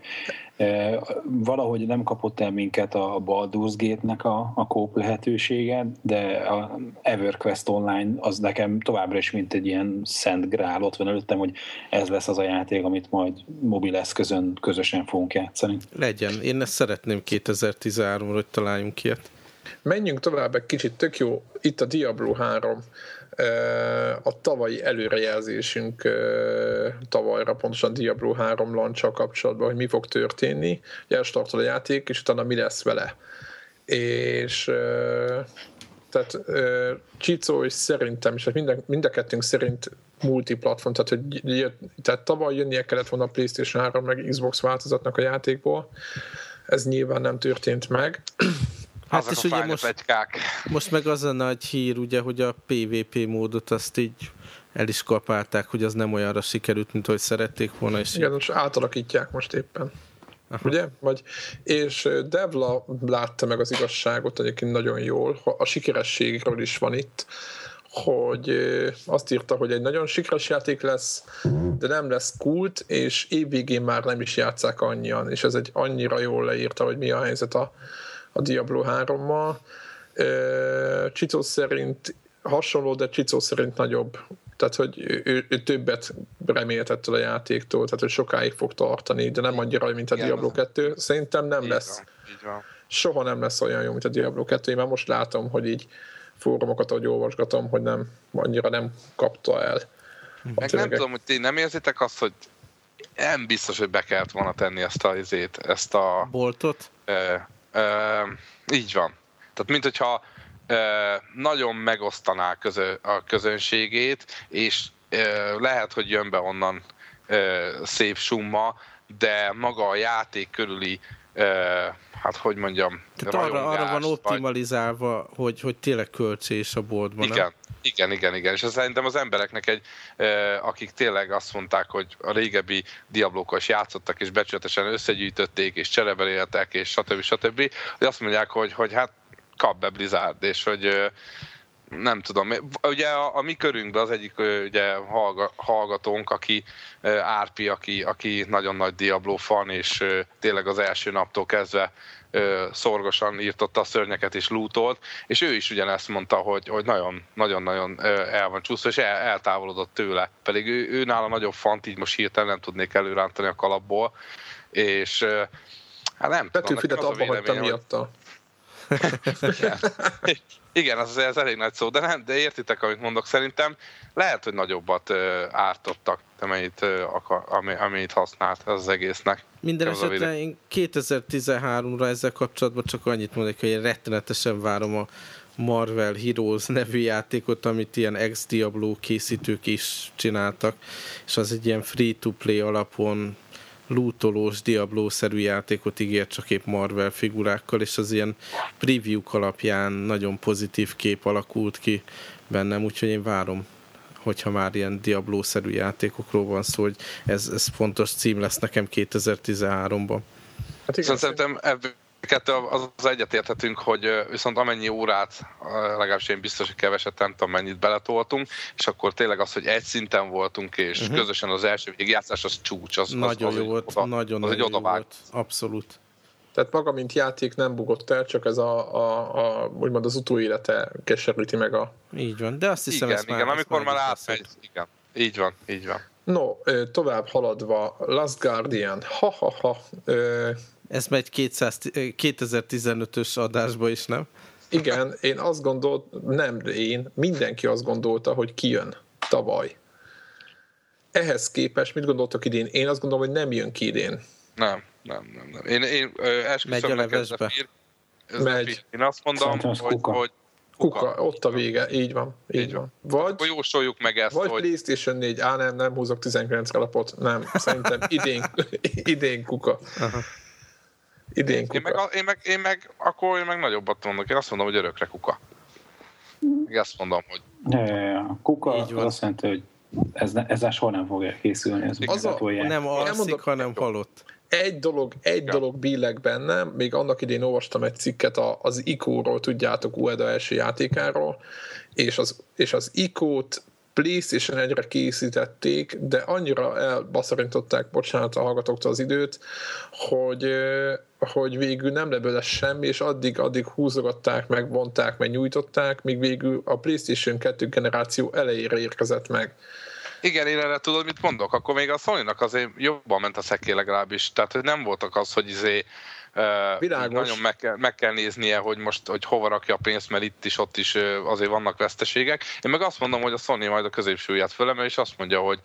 E, valahogy nem kapott el minket a Baldur's Gate-nek a, a kóp lehetősége, de a EverQuest Online az nekem továbbra is mint egy ilyen szent grál ott van előttem, hogy ez lesz az a játék, amit majd mobil eszközön közösen fogunk játszani. Legyen. Én ezt szeretném 2013-ra, hogy találjunk ilyet. Menjünk tovább egy kicsit, tök jó. Itt a Diablo 3 a tavalyi előrejelzésünk tavalyra, pontosan Diablo 3 launch kapcsolatban, hogy mi fog történni, elstartol a játék, és utána mi lesz vele. És tehát Csicó és szerintem, és minden, mind a kettőnk szerint multiplatform, tehát, hogy jött, tehát tavaly jönnie kellett volna a PlayStation 3 meg Xbox változatnak a játékból, ez nyilván nem történt meg. Hát Azok és ugye most, most meg az a nagy hír, ugye, hogy a PvP módot azt így el is kapálták, hogy az nem olyanra sikerült, mint hogy szerették volna. És Igen, most átalakítják most éppen. Aha. Ugye? Vagy, és Devla látta meg az igazságot egyébként nagyon jól, a sikerességről is van itt, hogy azt írta, hogy egy nagyon sikeres játék lesz, de nem lesz kult, és évvégén már nem is játszák annyian, és ez egy annyira jól leírta, hogy mi a helyzet a, a Diablo 3-mal. Csicó szerint hasonló, de Csicó szerint nagyobb. Tehát, hogy ő, ő többet remélt ettől a játéktól, tehát, hogy sokáig fog tartani, de nem annyira, mint a Igen, Diablo 2. Szerintem nem így lesz. Van, így van. Soha nem lesz olyan jó, mint a Diablo 2. Én már most látom, hogy így fórumokat, ahogy olvasgatom, hogy nem, annyira nem kapta el. Meg nem tudom, hogy ti nem érzitek azt, hogy nem biztos, hogy be kellett volna tenni ezt a, ezét, ezt a... Boltot? Így van. Tehát, mint hogyha ö, nagyon megosztaná közö, a közönségét, és ö, lehet, hogy jön be onnan szép summa, de maga a játék körüli hát hogy mondjam, Tehát arra, arra van optimalizálva, vagy... hogy, hogy tényleg költsés a boltban. Igen, nem? Igen, igen, igen. És ez szerintem az embereknek egy, akik tényleg azt mondták, hogy a régebbi diablókos játszottak, és becsületesen összegyűjtötték, és cserebeléltek, és stb. stb. hogy azt mondják, hogy, hogy hát kap be Blizzard, és hogy nem tudom, ugye a, a mi körünkben az egyik ugye hallgatónk, aki Árpi, aki, aki nagyon nagy Diablo fan, és tényleg az első naptól kezdve szorgosan írtotta a szörnyeket és lútolt, és ő is ugyanezt mondta, hogy, hogy nagyon, nagyon-nagyon el van csúszva, és el, eltávolodott tőle. Pedig ő, ő nála nagyobb fant, így most hirtelen nem tudnék előrántani a kalapból, és hát nem Petőfidet abba hagytam miatta. Igen, az, az elég nagy szó, de, nem, de értitek, amit mondok, szerintem lehet, hogy nagyobbat ártottak, amennyit, amennyit használt az egésznek. Minden esetre én 2013-ra ezzel kapcsolatban csak annyit mondok, hogy én rettenetesen várom a Marvel Heroes nevű játékot, amit ilyen ex-Diablo készítők is csináltak, és az egy ilyen free-to-play alapon lootolós, Diablo-szerű játékot ígért csak épp Marvel figurákkal, és az ilyen preview alapján nagyon pozitív kép alakult ki bennem, úgyhogy én várom hogyha már ilyen Diablo-szerű játékokról van szó, hogy ez, ez fontos cím lesz nekem 2013-ban. Hát igen, szerintem ebből kettő az, az egyetérthetünk, hogy viszont amennyi órát, legalábbis én biztos, hogy keveset nem tudom, mennyit beletoltunk, és akkor tényleg az, hogy egy szinten voltunk, és uh-huh. közösen az első végigjátszás, az csúcs. Az, nagyon az, az jó volt, oda, nagyon, az nagyon egy jó volt, abszolút. Tehát maga, mint játék nem bugott el, csak ez a, a, a úgymond az utóélete keseríti meg a... Így van, de azt hiszem, igen, igen, már, amikor már átmegy, igen. Így van, így van. No, tovább haladva, Last Guardian, ha-ha-ha, ez megy 200, 2015-ös adásba is, nem? Igen, én azt gondolt, nem én, mindenki azt gondolta, hogy kijön tavaly. Ehhez képest mit gondoltok idén? Én azt gondolom, hogy nem jön ki idén. Nem, nem, nem. nem. Én, én esküszöm Megy a levesbe. Megy. Én azt mondom, hogy, kuka. hogy kuka. kuka. ott a vége, így van. Így, így van. Vagy, Akkor jósoljuk meg ezt, vagy hogy... PlayStation 4, á nem, nem húzok 19 kalapot, nem, szerintem idén, idén kuka. Aha. Idén kuka. Én meg, én, meg, én meg, akkor én meg nagyobbat mondok. Én azt mondom, hogy örökre kuka. Én azt mondom, hogy... Ja, kuka Így van. azt jelenti, hogy ez, ne, ezzel soha nem fog elkészülni. Ez az a, nem alszik, hanem halott. Egy dolog, egy ja. dolog billeg benne, még annak idén olvastam egy cikket az ICO-ról, tudjátok, Ueda első játékáról, és az, és az ICO-t PlayStation egyre készítették, de annyira elbaszarintották, bocsánat a hallgatóktól az időt, hogy, hogy végül nem lett belőle semmi, és addig, addig húzogatták, meg vonták, meg nyújtották, míg végül a PlayStation 2 generáció elejére érkezett meg. Igen, én erre tudod, mit mondok? Akkor még a sony azért jobban ment a szeké legalábbis. Tehát, hogy nem voltak az, hogy izé Világos. Nagyon meg kell, meg kell néznie, hogy most hogy hova rakja a pénzt, mert itt is, ott is azért vannak veszteségek. Én meg azt mondom, hogy a Sony majd a középsúlyát fölemel, és azt mondja, hogy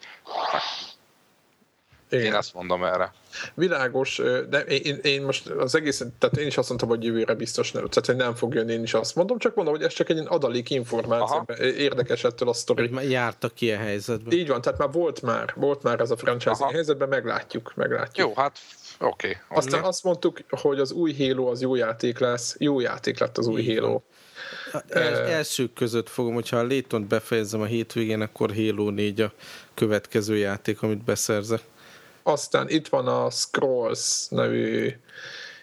igen. Én ezt mondom erre. Világos, de én, én most az egész, tehát én is azt mondtam, hogy jövőre biztos nem, tehát hogy nem fog jönni, én is azt mondom, csak mondom, hogy ez csak egy adalék információ, Aha. érdekes ettől a sztori. Hogy jártak ilyen helyzetben. Így van, tehát már volt már, volt már ez a franchise helyzetben, meglátjuk, meglátjuk. Jó, hát Oké. Okay. Aztán azt mondtuk, hogy az új Halo az jó játék lesz. Jó játék lett az új Halo. El, elsők között fogom, hogyha a Létont befejezem a hétvégén, akkor Halo 4 a következő játék, amit beszerzek. Aztán itt van a Scrolls nevű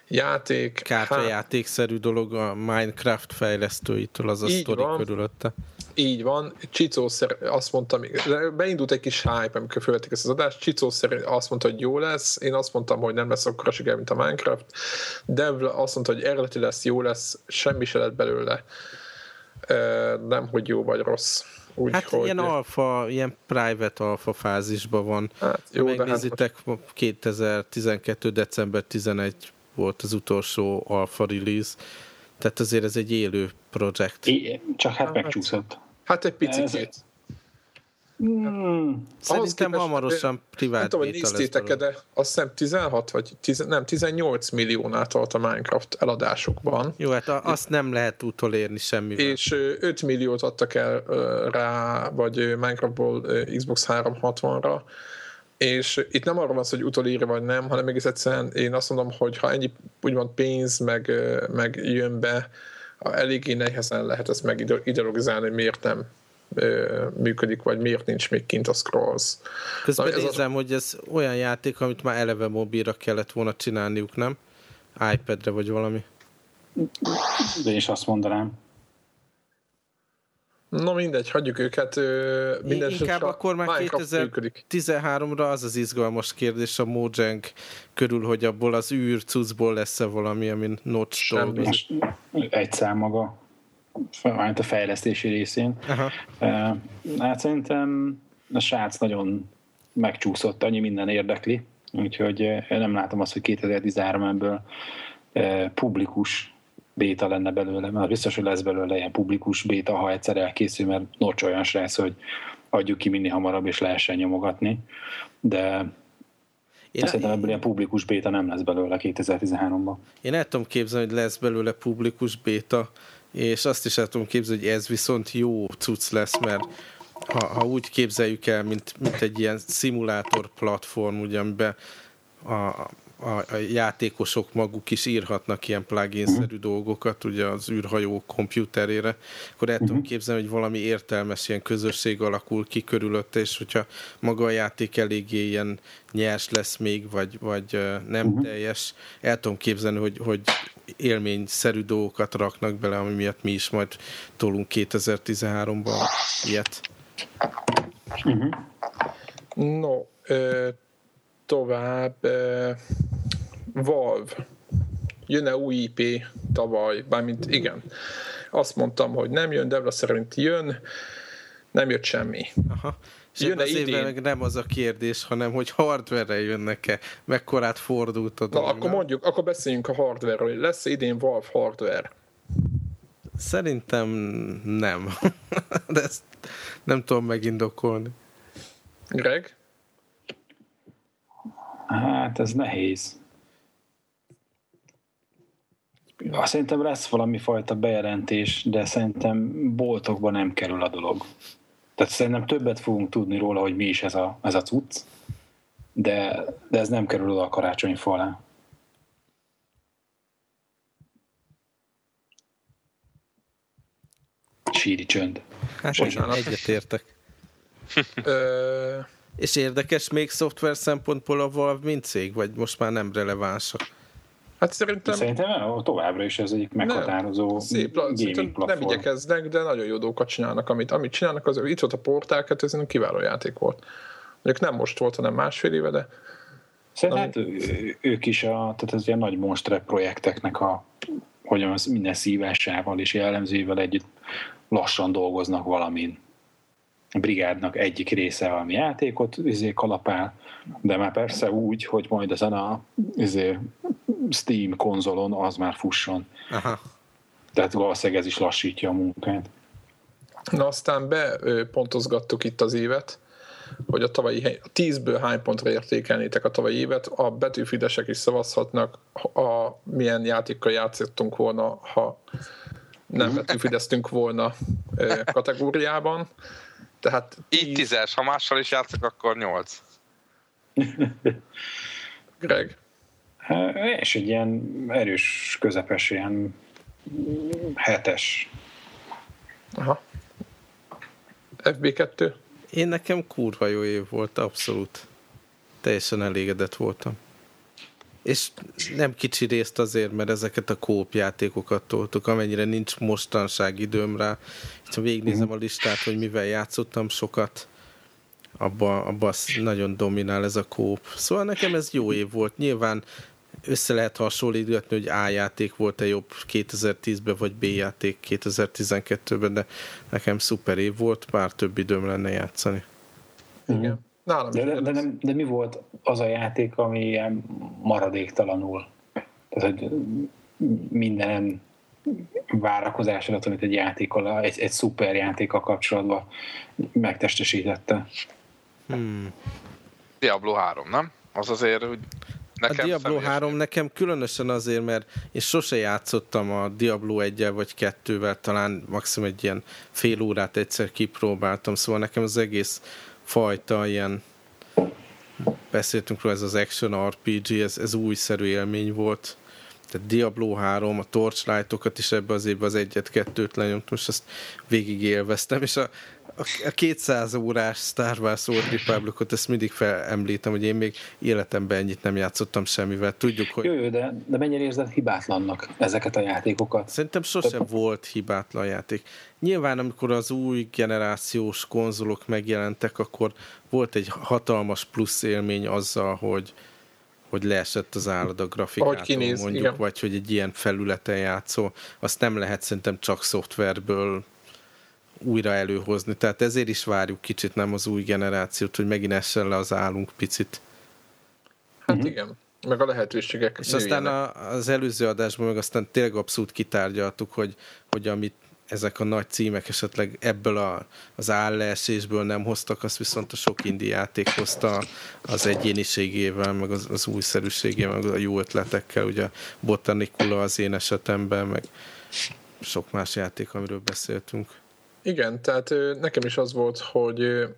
játék. Kártyajátékszerű dolog a Minecraft fejlesztőitől, az a sztori körülötte. Így van. Csicó szer, azt mondta, beindult egy kis hype, amikor felvették ezt az adást. Csicó szerint azt mondta, hogy jó lesz. Én azt mondtam, hogy nem lesz akkor siker, mint a Minecraft. Dev azt mondta, hogy eredeti lesz, jó lesz, semmi se lett belőle. Nem, hogy jó vagy rossz. Úgy, hát hogy... ilyen alfa, ilyen private alfa fázisban van. Hát, jó, hát Megnézitek, hát 2012. december 11 volt az utolsó alfa release, tehát azért ez egy élő projekt. É, csak hát, hát megcsúszott. Hát egy picit. Ez... Hmm. Szerintem képest, hamarosan privát Nem tudom, hogy néztétek de azt hiszem 16 vagy 10, nem, 18 milliónál tart a Minecraft eladásokban. Jó, hát azt nem lehet utolérni semmivel. És 5 milliót adtak el rá, vagy Minecraftból Xbox 360-ra, és itt nem arról van szó, hogy utolírja vagy nem, hanem egész egyszerűen én azt mondom, hogy ha ennyi úgymond pénz meg, meg jön be, eléggé nehezen lehet ezt megideologizálni, hogy miért nem működik, vagy miért nincs még kint a Scrolls. Közben Na, ez nézem, az... hogy ez olyan játék, amit már eleve mobilra kellett volna csinálniuk, nem? iPad-re vagy valami. De én is azt mondanám. Na mindegy, hagyjuk őket. Minden Inkább akkor már 2013-ra az az izgalmas kérdés a Mojang körül, hogy abból az űr cuccból lesz-e valami, amin Notch. Egy szám maga a fejlesztési részén. Aha. Hát szerintem a srác nagyon megcsúszott, annyi minden érdekli, úgyhogy nem látom azt, hogy 2013 ebből publikus béta lenne belőle, mert biztos, hogy lesz belőle ilyen publikus béta, ha egyszer elkészül, mert Notch olyan srác, hogy adjuk ki minél hamarabb, és lehessen nyomogatni, de én Szerintem ebből ilyen publikus béta nem lesz belőle 2013-ban. Én el tudom képzelni, hogy lesz belőle publikus béta, és azt is el tudom képzelni, hogy ez viszont jó cucc lesz, mert ha, ha úgy képzeljük el, mint, mint egy ilyen szimulátor platform, ugye, amiben a, a, a játékosok maguk is írhatnak ilyen plugin-szerű uh-huh. dolgokat, ugye az űrhajó komputerére, akkor el uh-huh. tudom képzelni, hogy valami értelmes ilyen közösség alakul ki körülötte, és hogyha maga a játék eléggé ilyen nyers lesz még, vagy, vagy nem uh-huh. teljes, el tudom képzelni, hogy, hogy élményszerű dolgokat raknak bele, ami miatt mi is majd tolunk 2013-ban ilyet. Uh-huh. No, ö, tovább ö, Valve jön-e új IP tavaly, bármint igen. Azt mondtam, hogy nem jön, Devla szerint jön, nem jött semmi. Aha. És jön az idén... meg nem az a kérdés, hanem hogy hardware-re jönnek-e, mekkorát fordult a dolog. Na, akkor mondjuk, akkor beszéljünk a hardware-ről. Lesz idén Valve hardware? Szerintem nem. De ezt nem tudom megindokolni. Greg? Hát ez nehéz. Szerintem lesz valami fajta bejelentés, de szerintem boltokban nem kerül a dolog. Tehát szerintem többet fogunk tudni róla, hogy mi is ez a, ez a cucc, de, de ez nem kerül oda a karácsonyfa alá. Síri csönd. Hát egyetértek. És érdekes még szoftver szempontból a Valve, mint cég, vagy most már nem relevánsak? Hát szerintem... Szerintem továbbra is ez egyik meghatározó nem, szép, gaming platform. Nem igyekeznek, de nagyon jó dolgokat csinálnak. Amit, amit csinálnak, az itt volt a Portál 2000, kiváló játék volt. Mondjuk nem most volt, hanem másfél éve, de... Szerintem hát, ők is a, tehát az ilyen nagy monster projekteknek a hogyan az minden szívásával és jellemzővel együtt lassan dolgoznak valamin brigádnak egyik része valami játékot izé, kalapál, de már persze úgy, hogy majd ezen a izé, Steam konzolon az már fusson. Aha. Tehát valószínűleg ez is lassítja a munkát. Na aztán bepontozgattuk itt az évet, hogy a tavalyi a tízből hány pontra értékelnétek a tavalyi évet, a betűfidesek is szavazhatnak, a, milyen játékkal játszottunk volna, ha nem betűfideztünk volna kategóriában. Tehát. Így tízes, ha mással is játszok, akkor nyolc. Greg? És egy ilyen erős, közepes, ilyen hetes. Aha. FB2? Én nekem kurva jó év volt, abszolút. Teljesen elégedett voltam. És nem kicsi részt azért, mert ezeket a kópjátékokat toltuk, amennyire nincs mostanság időm rá. Itt végignézem a listát, hogy mivel játszottam sokat, abban abba nagyon dominál ez a kóp. Szóval nekem ez jó év volt. Nyilván össze lehet hasonlítani, hogy A játék volt-e jobb 2010-ben, vagy B játék 2012-ben, de nekem szuper év volt, pár több időm lenne játszani. Igen. Nálam de, de, de, nem, de mi volt az a játék, ami ilyen maradéktalanul? Tehát, hogy minden várakozásodat, amit egy játékkal, egy, egy szuper játékkal kapcsolatban megtestesítette. Hmm. Diablo 3, nem? Az azért, hogy Nekem a Diablo 3 nekem különösen azért, mert én sose játszottam a Diablo 1 vagy 2-vel, talán maximum egy ilyen fél órát egyszer kipróbáltam, szóval nekem az egész fajta ilyen beszéltünk róla, ez az action RPG, ez, ez újszerű élmény volt. Tehát Diablo 3, a Torchlight-okat is ebbe az évben az egyet-kettőt lenyomtam, és ezt végig élveztem, és a, a 200 órás Star Wars Old Republicot, ezt mindig felemlítem, hogy én még életemben ennyit nem játszottam semmivel. Tudjuk, hogy... Jó, jó de, de mennyire érzed hibátlannak ezeket a játékokat? Szerintem sosem Te... volt hibátlan játék. Nyilván, amikor az új generációs konzolok megjelentek, akkor volt egy hatalmas plusz élmény azzal, hogy hogy leesett az állad a grafikától, kinéz, mondjuk, igen. vagy hogy egy ilyen felületen játszó, azt nem lehet szerintem csak szoftverből újra előhozni. Tehát ezért is várjuk kicsit nem az új generációt, hogy megint essen le az állunk picit. Hát uh-huh. igen, meg a lehetőségek. És aztán a, az előző adásban meg aztán tényleg abszolút kitárgyaltuk, hogy, hogy amit ezek a nagy címek esetleg ebből a, az állleesésből nem hoztak, azt viszont a sok indi játék hozta az egyéniségével, meg az, az újszerűségével, meg a jó ötletekkel, ugye a Botanicula az én esetemben, meg sok más játék, amiről beszéltünk. Igen, tehát nekem is az volt, hogy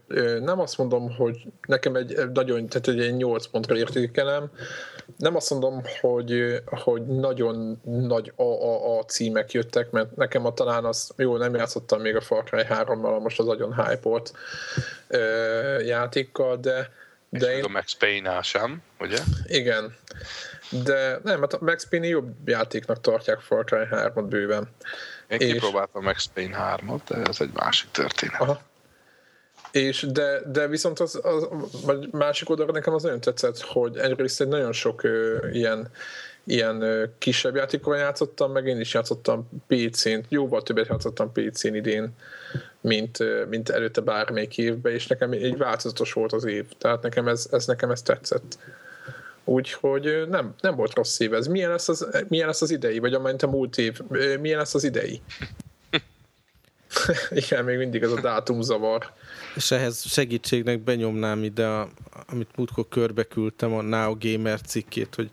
nem azt mondom, hogy nekem egy nagyon, tehát egy 8 pontra értékelem, nem azt mondom, hogy, hogy nagyon nagy a, a, a címek jöttek, mert nekem a talán az, jó, nem játszottam még a Far Cry 3-mal, most az nagyon hype játékkal, de de én... a Max Payne sem, ugye? Igen. De nem, mert a Max Payne jobb játéknak tartják Far Cry 3-ot bőven. Én és... kipróbáltam Max Payne 3-ot, de ez egy másik történet. Aha. És de, de viszont az, az, vagy másik oldalra nekem az nagyon tetszett, hogy egyrészt egy nagyon sok ö, ilyen, ilyen ö, kisebb játékon játszottam, meg én is játszottam PC-n, jóval többet játszottam PC-n idén, mint, ö, mint előtte bármelyik évben, és nekem egy változatos volt az év, tehát nekem ez, ez nekem ez tetszett. Úgyhogy nem, nem volt rossz év ez. Milyen lesz az, milyen lesz az idei? Vagy amint a múlt év, milyen lesz az idei? Igen, még mindig ez a dátum zavar. És ehhez segítségnek benyomnám ide, a, amit múltkor körbe küldtem, a Now Gamer cikkét, hogy,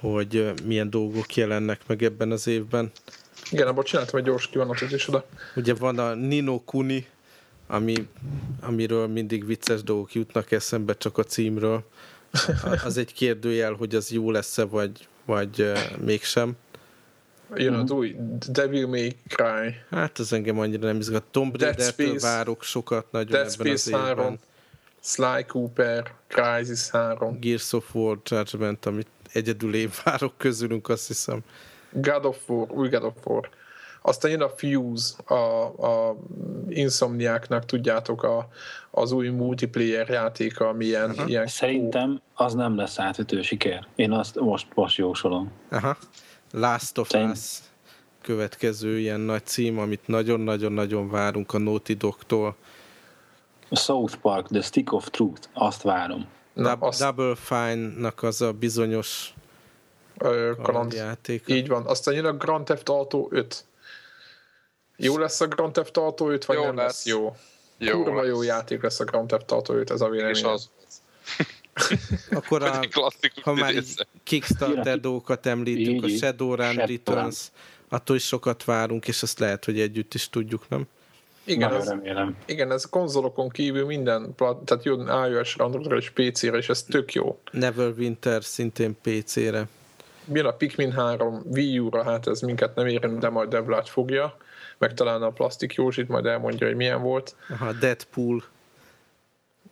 hogy milyen dolgok jelennek meg ebben az évben. Igen, abban csináltam egy gyors kivonatot is oda. Ugye van a Nino Kuni, ami, amiről mindig vicces dolgok jutnak eszembe csak a címről az egy kérdőjel, hogy az jó lesz-e, vagy, vagy uh, mégsem. Jön az új Devil May Cry. Hát az engem annyira nem izgat. Tomb Raider-től várok sokat nagyon Dead ebben Space az évben. 3, Sly Cooper, Crysis 3. Gears of War Judgment, amit egyedül én várok közülünk, azt hiszem. God of War, új God of War. Aztán jön a Fuse, a, a Insomniáknak, tudjátok, a, az új multiplayer játéka, milyen uh-huh. ilyen... Szerintem az nem lesz átütő siker. Én azt most, most jósolom. Aha. Last of Szerint... Us következő ilyen nagy cím, amit nagyon-nagyon-nagyon várunk a Naughty Dog-tól. South Park, The Stick of Truth, azt várom. Na, azt... Double Fine-nak az a bizonyos játék. Így van. Aztán jön a Grand Theft Auto 5. Jó lesz a Grand Theft Auto 5, vagy jó nem lesz, lesz jó? Jó Kurva lesz. jó játék lesz a Grand Theft Auto 5, ez a vélemény. És az. Akkor a, ha már Kickstarter dolgokat említünk, a Shadowrun Returns, attól is sokat várunk, és azt lehet, hogy együtt is tudjuk, nem? Igen, ez, remélem. igen, ez konzolokon kívül minden, tehát jön iOS-re, Androidra és PC-re, és ez tök jó. Neverwinter szintén PC-re. Jön a Pikmin 3 Wii U-ra, hát ez minket nem érem, de majd Devlát fogja meg talán a Plastik Józsit majd elmondja, hogy milyen volt. Aha, Deadpool.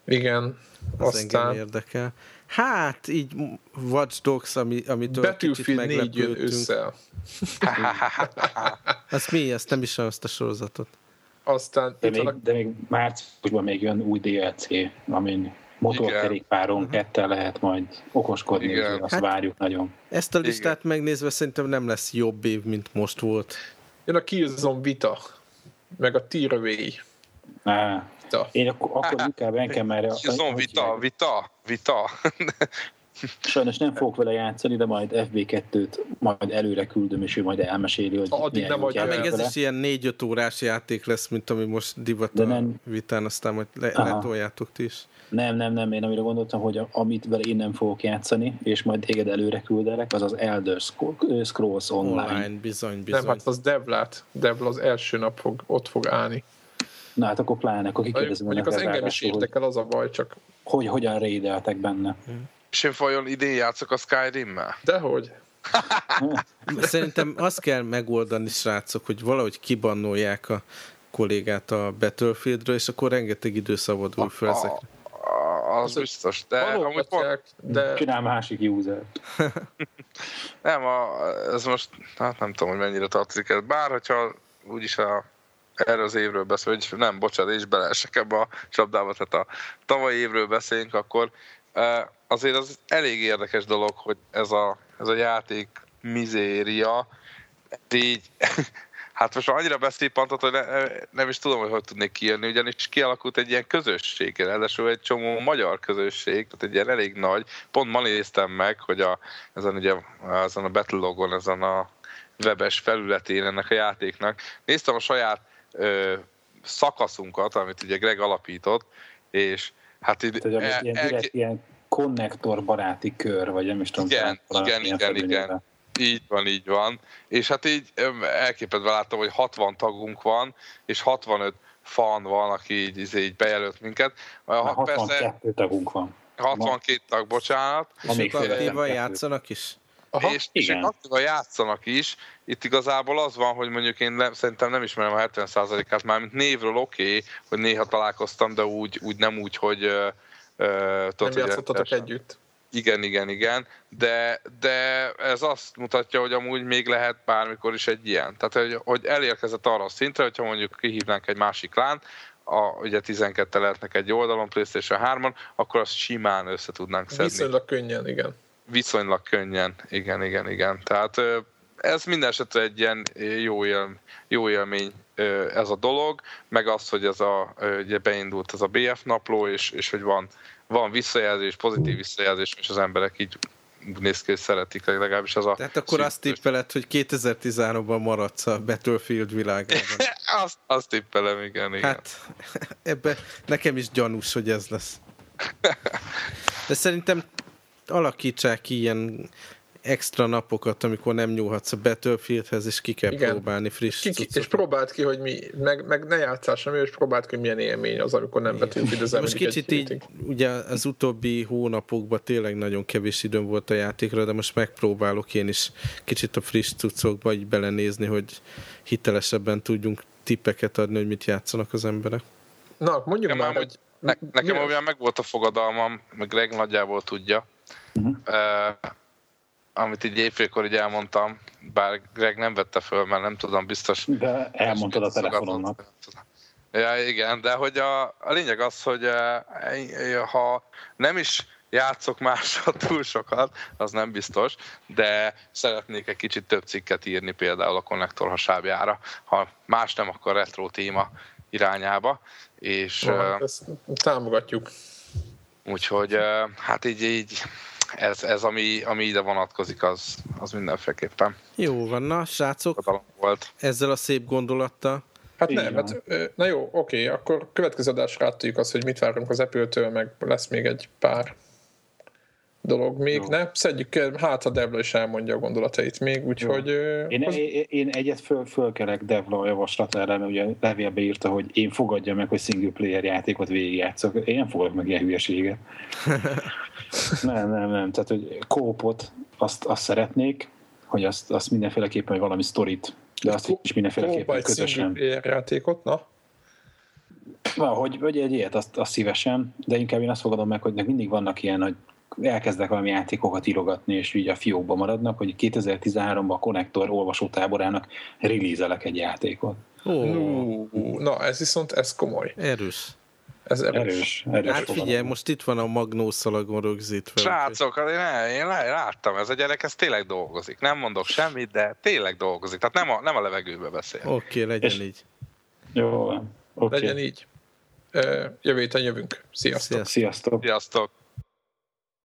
Igen. Az Aztán engem érdekel. Hát, így Watch Dogs, ami, amitől kicsit Battlefield 4 jön meglepődtünk. össze. Azt mi? Ezt nem is azt a sorozatot. Aztán De még, de még márciusban még jön új DLC, amin motorkerékpáron kettel lehet majd okoskodni, Igen. azt Hát- várjuk nagyon. Ezt a listát megnézve szerintem nem lesz jobb év, mint most volt. Jön a Killzone Vita, meg a Tearaway Á, én akkor, akkor inkább engem erre... Kizon vita, vita, vita. Sajnos nem fogok vele játszani, de majd FB2-t majd előre küldöm, és ő majd elmeséli, hogy Addig nem el. Meg ez is ilyen 4-5 órás játék lesz, mint ami most divat De a nem- vitán, aztán majd le, letoljátok ti is. Nem, nem, nem, én amire gondoltam, hogy amit vele én nem fogok játszani, és majd téged előre küldelek, az az Elder Scro- Scrolls Online. Online, bizony, bizony. Nem, hát az Devlát. Devla az első nap fog, ott fog állni. Na hát akkor pláne, akkor kikérdezem Mondjuk az engem is érdekel, az a baj, csak hogy hogyan raideltek benne. És én vajon idén játszok a Skyrim-mel? dehogy. Szerintem azt kell megoldani, srácok, hogy valahogy kibannolják a kollégát a Battlefieldről, és akkor rengeteg idő szabadul fel ezekre. Az biztos, de amúgy pont, de Csinál másik user. nem, a, ez most, hát nem tudom, hogy mennyire tartozik ez. Bár, hogyha úgyis a, erre az évről beszél, hogy nem, bocsánat, és beleesek ebbe a csapdába, tehát a tavalyi évről beszélünk, akkor eh, azért az elég érdekes dolog, hogy ez a, ez a játék mizéria, így, hát most annyira beszéppantott, hogy ne, nem is tudom, hogy hogy tudnék kijönni, ugyanis kialakult egy ilyen közösség, ráadásul egy csomó magyar közösség, tehát egy ilyen elég nagy. Pont ma néztem meg, hogy a, ezen, ugye, ezen a Battlelogon, ezen a webes felületén ennek a játéknak. Néztem a saját ö, szakaszunkat, amit ugye Greg alapított, és hát így el, ilyen, el- direkt ilyen konnektor baráti kör, vagy nem is tudom. Igen, talán igen, igen, igen. Így van, így van. És hát így elképedve láttam, hogy 60 tagunk van, és 65 fan van, aki így, így, így bejelölt minket. Már Ha, persze 62 tagunk van. 62 tag, bocsánat, És Amíg ők aktívan játszanak is? Aha, és, és igen. ők aktívan játszanak is. Itt igazából az van, hogy mondjuk én nem, szerintem nem ismerem a 70%-át, már mint névről oké, okay, hogy néha találkoztam, de úgy, úgy nem úgy, hogy nem tudod, hogy játszottatok együtt. Igen, igen, igen, de, de ez azt mutatja, hogy amúgy még lehet bármikor is egy ilyen. Tehát, hogy, hogy elérkezett arra a szintre, hogyha mondjuk kihívnánk egy másik lánt, a, ugye 12 lehetnek egy oldalon, PlayStation 3-on, akkor azt simán össze tudnánk szedni. Viszonylag könnyen, igen. Viszonylag könnyen, igen, igen, igen. Tehát ez minden esetre egy ilyen jó, él, jó élmény ö, ez a dolog, meg az, hogy ez a, ö, ugye beindult ez a BF napló, és, és hogy van, van visszajelzés, pozitív visszajelzés, és az emberek így úgy néz ki, hogy szeretik, legalábbis ez a... Tehát akkor azt szűk- tippeled, hogy 2013-ban maradsz a Battlefield világában. azt, azt tippelem, igen, igen. Hát ebbe nekem is gyanús, hogy ez lesz. De szerintem alakítsák ilyen extra napokat, amikor nem nyúlhatsz a Battlefieldhez, és ki kell Igen. próbálni friss Ki, ki, és próbáld ki, hogy mi, meg, meg ne játszál semmi, és próbáld ki, hogy milyen élmény az, amikor nem betűnt az Most kicsit így, ugye az utóbbi hónapokban tényleg nagyon kevés időm volt a játékra, de most megpróbálok én is kicsit a friss cuccokba így belenézni, hogy hitelesebben tudjunk tippeket adni, hogy mit játszanak az emberek. Na, mondjuk már, hogy... ne, nekem olyan meg volt a fogadalmam, meg Greg nagyjából tudja, Mhm. uh, amit így éjfélkor így elmondtam, bár Greg nem vette föl, mert nem tudom, biztos... De elmondtad a telefonomnak. Ja, igen, de hogy a, a lényeg az, hogy uh, ha nem is játszok mással túl sokat, az nem biztos, de szeretnék egy kicsit több cikket írni például a konnektor hasábjára, ha más nem, akkor retro téma irányába, és Na, uh, ezt támogatjuk. úgyhogy uh, hát így, így ez, ez ami, ami ide vonatkozik, az, az mindenféleképpen Jó van, na srácok, volt. ezzel a szép gondolattal Hát Így nem, van. hát, na jó, oké, akkor következő adásra átadjuk azt, hogy mit várunk az Apple-től, meg lesz még egy pár dolog még, Jó. ne? Szedjük ki, hát a Debla is elmondja a gondolatait még, úgyhogy... Én, az- én, én egyet föl, fölkelek Devla a javaslatára, mert ugye levélbe írta, hogy én fogadjam meg, hogy single player játékot végigjátszok. Én nem fogadok meg ilyen hülyeséget. nem, nem, nem. Tehát, hogy kópot azt, azt szeretnék, hogy azt, azt mindenféleképpen, hogy valami sztorit, de azt is mindenféleképpen közösen. játékot, na? hogy, hogy egy ilyet, azt, azt szívesen, de inkább én azt fogadom meg, hogy mindig vannak ilyen, hogy elkezdek valami játékokat írogatni, és így a fiókba maradnak, hogy 2013-ban a Connector olvasótáborának release egy játékot. Oh. Na, ez viszont, ez komoly. Erős. Ez erős. Erős, erős hát figyelj, most itt van a magnószalagon rögzítve. Srácok, én, én láttam, ez a gyerek, ez tényleg dolgozik. Nem mondok semmit, de tényleg dolgozik. Tehát nem a, nem a levegőbe beszél. Oké, okay, legyen És... így. Jó, okay. Legyen így. Jövő héten jövünk. Sziasztok. Sziasztok. Sziasztok.